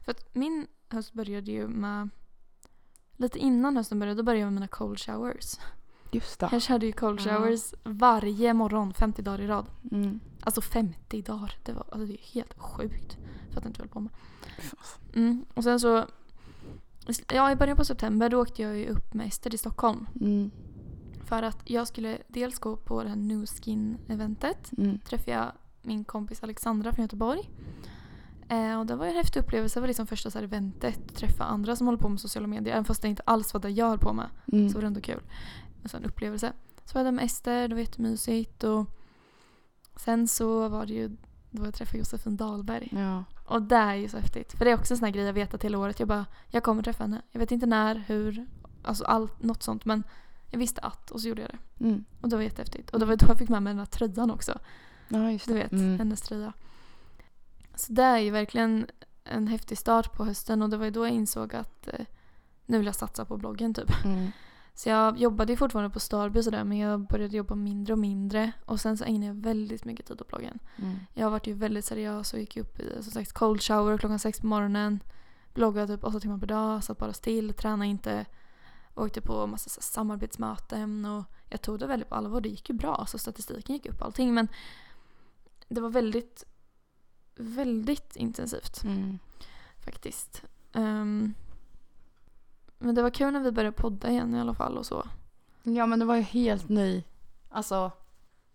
För att min höst började ju med Lite innan hösten började, då började jag med mina cold showers. Just det. Jag körde ju cold showers varje morgon, 50 dagar i rad. Mm. Alltså 50 dagar, det, var, alltså det är helt sjukt. För att jag inte höll på med. Mm. Och sen så, ja i början på september då åkte jag ju upp med Ester till Stockholm. För att jag skulle dels gå på det här New Skin-eventet. Mm. träffade jag min kompis Alexandra från Göteborg. Eh, och det var en häftig upplevelse. Det var liksom första så här eventet. Träffa andra som håller på med sociala medier. Även fast det inte alls var det jag höll på med. Mm. Så var det ändå kul. En sån upplevelse. Så var jag där med Ester. Det var jättemysigt. Och sen så var det ju då jag träffade Josefin Dahlberg. Ja. Och det är ju så häftigt. För det är också en sån här grej jag vet att hela året. Jag bara, jag kommer träffa henne. Jag vet inte när, hur, alltså allt, något sånt. Men jag visste att och så gjorde jag det. Mm. Och det var jättehäftigt. Och det var då jag fick med mig den här tröjan också. ja, just Du det. vet, Mm. hennes tröja. Så det är ju verkligen en häftig start på hösten och det var ju då jag insåg att eh, nu vill jag satsa på bloggen typ. Mm. Så jag jobbade ju fortfarande på Starby sådär men jag började jobba mindre och mindre och sen så ägnade jag väldigt mycket tid åt bloggen. Mm. Jag varit ju väldigt seriös och gick upp i som sagt cold shower klockan sex på morgonen. Bloggade typ åtta timmar per dag, satt bara still, tränade inte. Åkte på massa så samarbetsmöten och jag tog det väldigt på allvar. Det gick ju bra, så statistiken gick upp och allting men det var väldigt, väldigt intensivt Mm. faktiskt. Ehm, men det var kul när vi började podda igen i alla fall och så. Ja men det var ju helt ny, alltså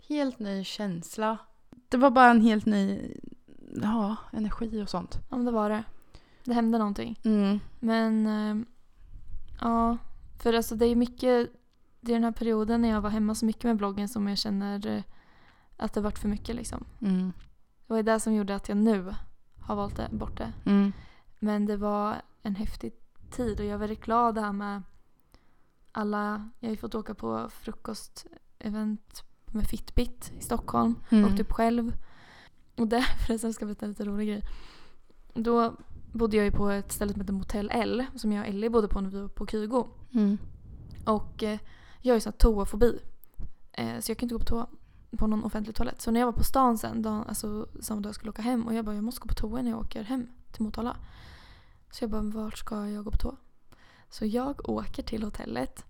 helt ny känsla. Det var bara en helt ny, ja, energi och sånt. Ja men det var det. Det hände någonting. Mm. Men ehm, ja, för alltså det är mycket, det är den här perioden när jag var hemma så mycket med bloggen som jag känner eh, att det varit för mycket liksom. Mm. Det var det som gjorde att jag nu har valt det, bort det. Mm. Men det var en häftig tid och jag är väldigt glad det här med alla, jag har ju fått åka på frukostevent med Fitbit i Stockholm. Mm. Åkte upp själv. Och där förresten ska jag berätta en lite rolig grej. Då bodde jag ju på ett ställe som heter Motell L som jag och Ellie bodde på när vi var på Kygo. Mm. Och eh, jag har ju sån toafobi. Eh, så jag kan inte gå på toa på någon offentlig toalett. Så när jag var på stan sen, dagen, alltså samma dag jag skulle åka hem och jag bara jag måste gå på toa när jag åker hem till Motala. Så jag bara vart ska jag gå på toa? Så jag åker till hotellet.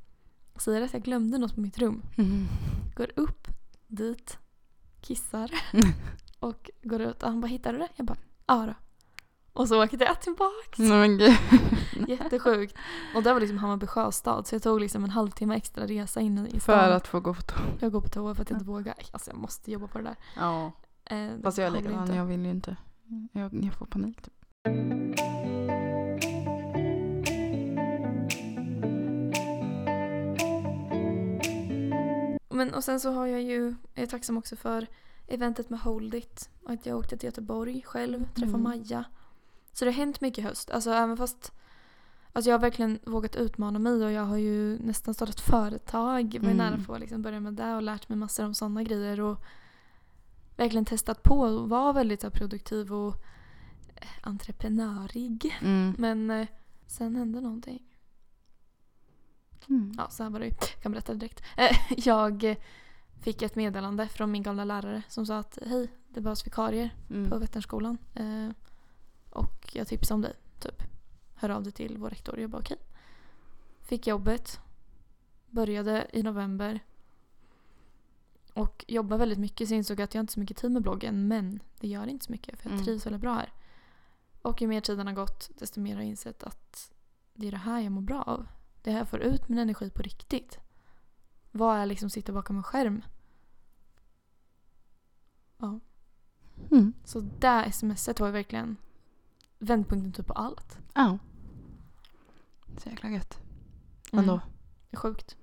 Säger att jag glömde något på mitt rum. Mm. Går upp dit, kissar Mm. och går ut. Och han bara hittar du det? Jag bara ja då. Och så åkte jag tillbaks. Nej men gud. Jättesjukt. Och det var liksom Hammarby sjöstad så jag tog liksom en halvtimme extra resa in i stan. För att få gå på toa. Jag går på toa för att jag inte vågar. Alltså jag måste jobba på det där. Ja. Eh, Fast jag är likadan, jag vill ju inte. Jag, jag får panik typ. Men och sen så har jag ju, jag är tacksam också för eventet med Hold It. Att jag åkte till Göteborg själv, träffade Mm. Maja. Så det har hänt mycket i höst. Alltså även fast Alltså jag har verkligen vågat utmana mig och jag har ju nästan startat företag. Var Mm. nära på att liksom börja med det och lärt mig massor om sådana grejer. Och verkligen testat på och var väldigt här, produktiv och entreprenörig. Mm. Men eh, sen hände någonting. Mm. Ja, så här var det ju. Jag kan berätta direkt. Eh, Jag eh, fick ett meddelande från min gamla lärare som sa att hej, det behövs vikarier på Mm. Vätternskolan. Eh, och jag tipsade om dig, typ. Hör av dig till vår rektor. Jag bara okej. Fick jobbet. Började i november. Och jobbade väldigt mycket så insåg jag att jag inte har så mycket tid med bloggen. Men det gör inte så mycket för jag Mm. trivs väldigt bra här. Och ju mer tiden har gått desto mer har jag insett att det är det här jag mår bra av. Det här jag får ut min energi på riktigt. Vad är liksom sitta bakom en skärm? Ja. Mm. Så det smset var ju verkligen vändpunkten typ på allt. Ja. Så jäkla gött. Ändå. Sjukt.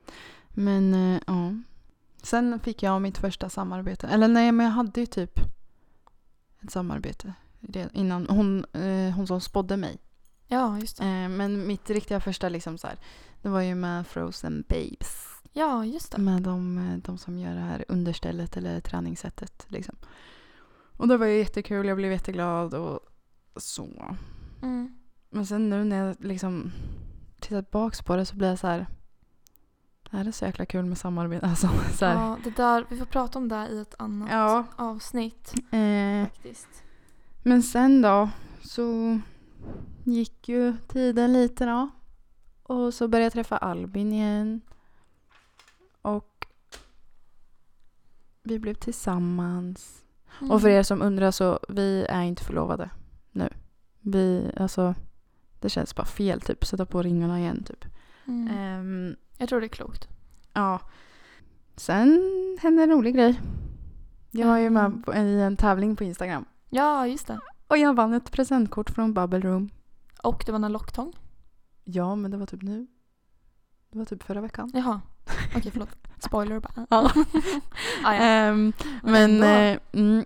Men eh, ja. Sen fick jag mitt första samarbete. Eller nej, men jag hade ju typ ett samarbete. Innan hon, eh, hon som spådde mig. Ja, just det. Eh, men mitt riktiga första liksom så här, det var ju med Frozen Babes. Ja, just det. Med de, de som gör det här understället eller träningssättet. Liksom. Och det var ju jättekul, jag blev jätteglad och så. Mm. Men sen nu när jag liksom tittar tillbaka på det så blir jag så här. Det här är så jäkla kul med samarbete. Alltså, så här. Ja, det där, vi får prata om det i ett annat Ja. avsnitt Eh, faktiskt. men sen då så gick ju tiden lite då. Och så började jag träffa Albin igen. Och vi blev tillsammans. Mm. Och för er som undrar så, vi är inte förlovade nu. Vi, alltså, det känns bara fel typ. Sätta på ringarna igen typ. Mm. Ehm, Jag tror det är klokt. ja. Sen hände en rolig grej. Jag var ju med på, i en tävling på Instagram. Ja, just det. Och jag vann ett presentkort från Bubble Room. Och det var en locktång. Ja, men det var typ nu. Det var typ förra veckan. Jaha. Okej, förlåt. Spoiler bara. Ja. ah, ja. Ehm, Men eh, mm.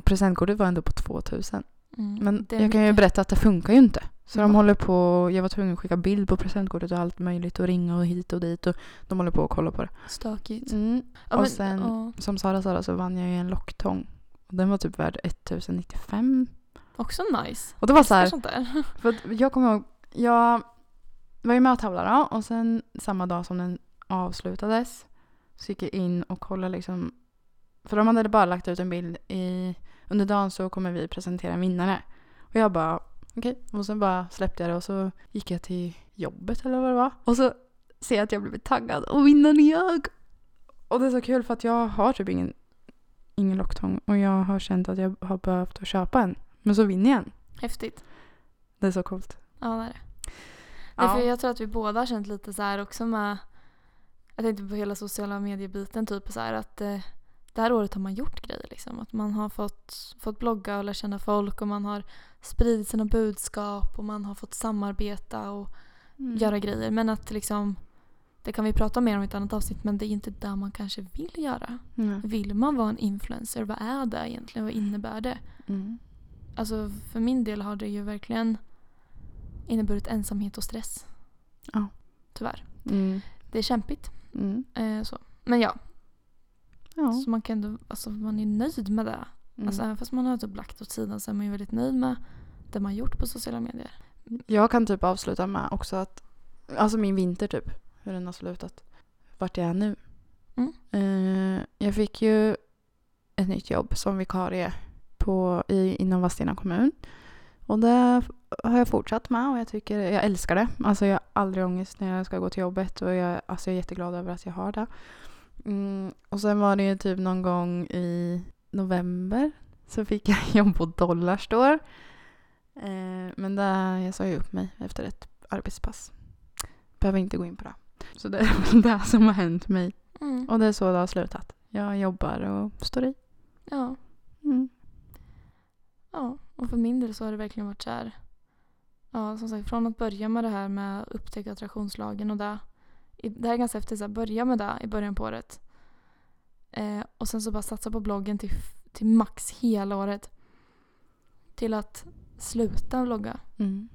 Och presentkortet var ändå på 2000. Mm, Men jag kan ju berätta att det funkar ju inte. Så de Va? håller på, jag var tvungen att skicka bild på presentkortet och allt möjligt och ringa och hit och dit och de håller på att kolla på det. Stökigt. Mm. Ja, och men, sen- ja, Som Sara sa så vann jag ju en locktång. Och den var typ värd 1095. också nice. Och det var så här, för jag kommer ihåg, jag var ju med och tävlade då, och sen samma dag som den avslutades så gick jag in och kollade liksom, för de hade bara lagt ut en bild i, under dagen så kommer vi presentera en vinnare. Och jag bara, okej, och sen bara släppte jag det och så gick jag till jobbet eller vad det var. Och så ser jag att jag blivit taggad och vinnaren är jag! Och det är så kul för att jag har typ ingen, ingen locktång och jag har känt att jag har behövt att köpa en. Men så vinner jag en. Häftigt. Det är så coolt. Ja, det är det. Nej, för jag tror att vi båda har känt lite så här också med jag tänkte på hela sociala mediebiten typ så här att eh, det här året har man gjort grejer liksom. Att man har fått, fått blogga och lära känna folk och man har spridit sina budskap och man har fått samarbeta och Mm. göra grejer. Men att liksom det kan vi prata mer om i ett annat avsnitt men det är inte det man kanske vill göra. Mm. Vill man vara en influencer? Vad är det egentligen? Vad innebär det? Mm. Alltså för min del har det ju verkligen inneburit ensamhet och stress. Ja. Tyvärr. Mm. Det är kämpigt. Mm. Eh, så. Men ja, Ja. så man kan alltså man är nöjd med det. Mm. Alltså även fast man har typ lagt åt sidan så är man ju väldigt nöjd med det man gjort på sociala medier. Jag kan typ avsluta med också att, alltså min vinter typ, hur den har slutat. Vart jag är nu. Mm. Eh, jag fick ju ett nytt jobb som vikarie på, i, inom Vadstena kommun. Och det har jag fortsatt med och jag tycker, jag älskar det. Alltså jag har aldrig ångest när jag ska gå till jobbet och jag, alltså jag är jätteglad över att jag har det. Mm, och sen var det ju typ någon gång i november så fick jag jobb på Dollarstore. Eh, men där, jag sa ju upp mig efter ett arbetspass. Behöver inte gå in på det. Så det är väl det som har hänt mig. Mm. Och det är så det har slutat. Jag jobbar och står i. Ja. Mm. ja, och för min del så har det verkligen varit så här. Ja, som sagt, från att börja med det här med upptäcka attraktionslagen och det. Det här är ganska häftigt, så här, börja med det i början på året. Eh, och sen så bara satsa på bloggen till, till max hela året. Till att sluta blogga. Mm.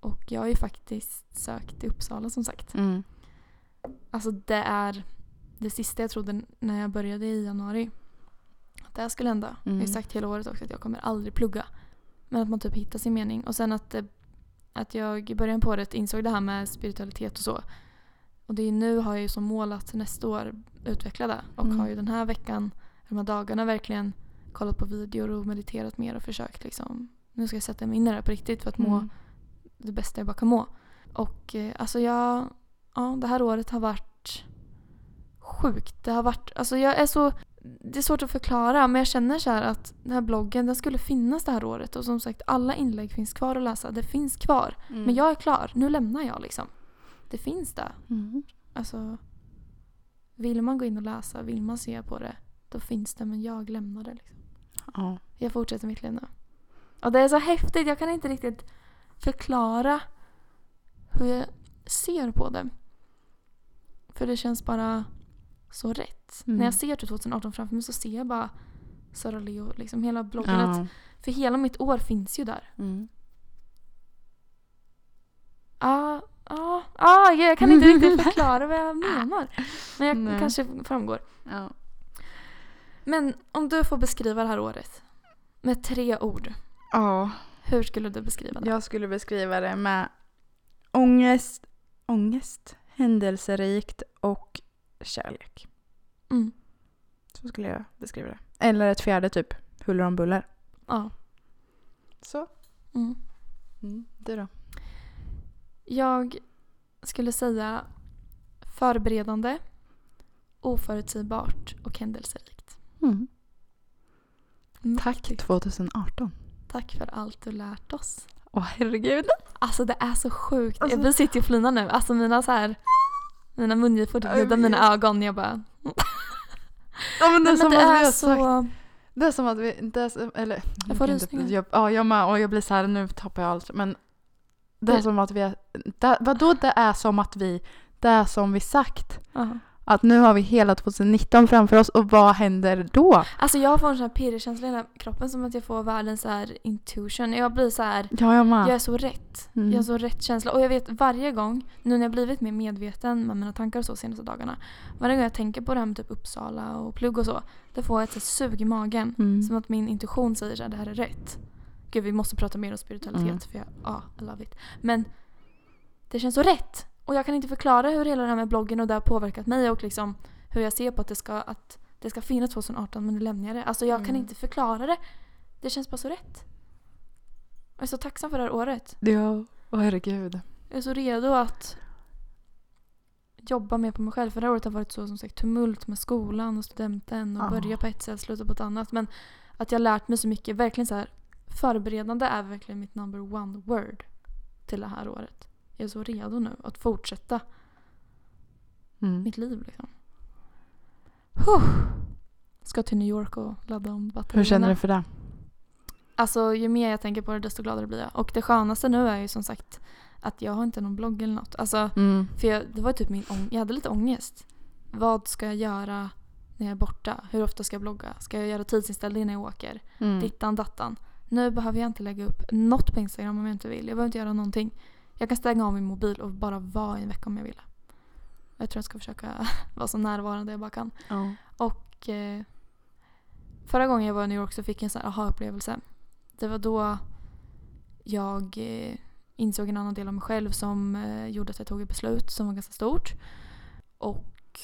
Och jag har ju faktiskt sökt i Uppsala som sagt. Mm. Alltså det är det sista jag trodde när jag började i januari. Att det här skulle hända. Jag har Mm. ju sagt hela året också att jag kommer aldrig plugga. Men att man typ hittar sin mening. Och sen att, att jag i början på året insåg det här med spiritualitet och så. Och det är nu har jag ju som mål att nästa år utveckla det. Och Mm. har ju den här veckan, de här dagarna verkligen kollat på videor och mediterat mer och försökt liksom. Nu ska jag sätta mig in i det här på riktigt för att må Mm. det bästa jag bara kan må. Och eh, alltså jag, ja det här året har varit sjukt. Det har varit, alltså jag är så, det är svårt att förklara men jag känner så här att den här bloggen den skulle finnas det här året och som sagt alla inlägg finns kvar att läsa. Det finns kvar. Mm. Men jag är klar. Nu lämnar jag liksom. Det finns där. Mm. Alltså, vill man gå in och läsa, vill man se på det, då finns det men jag lämnar det liksom. Ja. Jag fortsätter mitt liv nu. Och det är så häftigt. Jag kan inte riktigt förklara hur jag ser på det. För det känns bara så rätt. Mm. När jag ser till 2018 framför mig så ser jag bara Sara Leo, liksom hela bloggandet. Ja. För hela mitt år finns ju där. Mm. Ah, ah, ah, jag kan inte riktigt förklara vad jag menar. Men jag Nej. kanske framgår. Ja. Men om du får beskriva det här året med tre ord. ja. Hur skulle du beskriva det? Jag skulle beskriva det med ångest, ångest, händelserikt och kärlek. Mm. Så skulle jag beskriva det. Eller ett fjärde typ, huller om buller. Ja. Så. Mm. Mm. Du då? Jag skulle säga förberedande, oförutsägbart och händelserikt. Mm. Tack Mäktigt. 2018. Tack för allt du lärt oss. Åh herregud. Alltså det är så sjukt. Alltså- Vi sitter ju och flinar nu. Alltså mina så här mina mungipor glider mina ögon. Jag bara... Ja men det är men som det är så... sagt. Det är som att vi, det är, eller. Jag får rysningar. Jag, ja jag med och jag blir så här nu tappar jag allt. Men det är som att vi har, det, vadå det är som att vi, det är som vi sagt. Ja. Att nu har vi hela 2019 framför oss och vad händer då? Alltså jag får en sån här pirrkänsla i hela kroppen som att jag får världens så här intuition. Jag blir så här... Ja jag. Jag är så rätt. Mm. Jag har så rätt känsla. Och jag vet varje gång, nu när jag blivit mer medveten med mina tankar och så senaste dagarna. Varje gång jag tänker på det här med typ Uppsala och plugg och så. Då får jag ett så sug i magen. Mm. Som att min intuition säger att det här är rätt. Gud vi måste prata mer om spiritualitet Mm. för jag, ja, I love it. Men det känns så rätt. Och jag kan inte förklara hur hela det här med bloggen och det har påverkat mig och liksom hur jag ser på att det ska, att det ska finnas 2018 men nu lämnar jag det. Alltså jag kan Mm. inte förklara det. Det känns bara så rätt. Jag är så tacksam för det här året. Ja, åh herregud. Jag är så redo att jobba mer på mig själv. För det här året har varit så som sagt tumult med skolan och studenten och Ja. börja på ett sätt, sluta på ett annat. Men att jag har lärt mig så mycket. Verkligen så här förberedande är verkligen mitt number one word till det här året. Jag är så redo nu att fortsätta Mm. mitt liv liksom. Huh. Ska till New York och ladda om batterierna. Hur känner du för det? Alltså ju mer jag tänker på det desto gladare blir jag. Och det skönaste nu är ju som sagt att jag har inte någon blogg eller något. Alltså Mm. För jag, det var typ min ång- jag hade lite ångest. Vad ska jag göra när jag är borta? Hur ofta ska jag blogga? Ska jag göra tidsinställning när jag åker? Mm. Dittan dattan. Nu behöver jag inte lägga upp något på Instagram om jag inte vill. Jag behöver inte göra någonting. Jag kan stänga av min mobil och bara vara i en vecka om jag vill. Jag tror jag ska försöka vara så närvarande jag bara kan. Ja. Och eh, förra gången jag var i New York så fick jag en sån här aha-upplevelse. Det var då jag eh, insåg en annan del av mig själv som eh, gjorde att jag tog ett beslut som var ganska stort. Och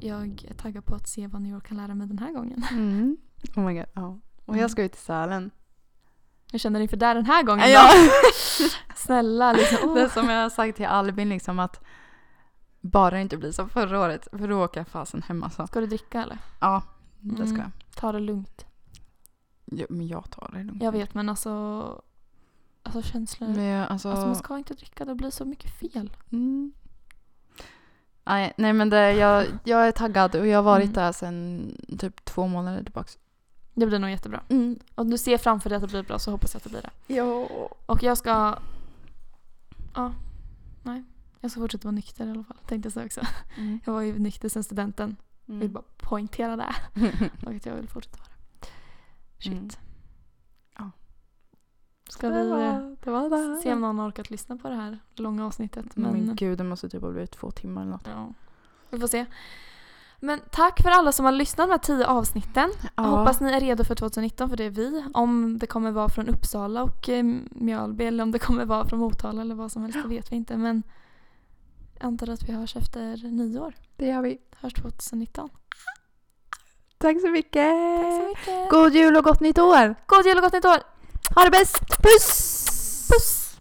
jag är taggad på att se vad New York kan lära mig den här gången. Mm. Oh my god. Ja. Och Mm. jag ska ju till Sälen. Jag känner inför där den här gången Ja. då. Snälla liksom. Det Oh. som jag har sagt till Albin liksom att bara det inte blir som förra året för då åker jag fasen hem alltså. Ska du dricka eller? Ja, det ska Mm. jag. Ta det lugnt. Ja, men jag tar det lugnt. Jag vet men alltså, alltså känslor. Men alltså, Alltså man ska inte dricka, det blir så mycket fel. mm. nej, nej men det, jag, jag är taggad och jag har varit Mm. där sedan typ två månader tillbaks. Det blir nog jättebra. Mm. Om du ser framför dig att det blir bra så hoppas jag att det blir det. Ja. Och jag ska... Ja. Nej. Jag ska fortsätta vara nykter i alla fall. Tänkte jag säga också. Mm. Jag var ju nykter sen studenten. Mm. Vill bara poängtera det. Och att jag vill fortsätta vara det. Shit. Mm. Ja. Ska vi det var det. se om någon har orkat lyssna på det här långa avsnittet. Men, Men gud, det måste typ ha blivit två timmar eller något. ja, vi får se. Men tack för alla som har lyssnat här tio avsnitten. Ja. Hoppas ni är redo för 2019 för det är vi. Om det kommer vara från Uppsala och eh, Mjölby eller om det kommer vara från Motala eller vad som helst, det vet vi inte. Men jag antar att vi hörs efter nyår. Det gör vi. Hörs 2019. Tack så mycket. Tack så mycket. God jul och gott nytt år. God jul och gott nytt år! Ha det bäst. Puss! Puss!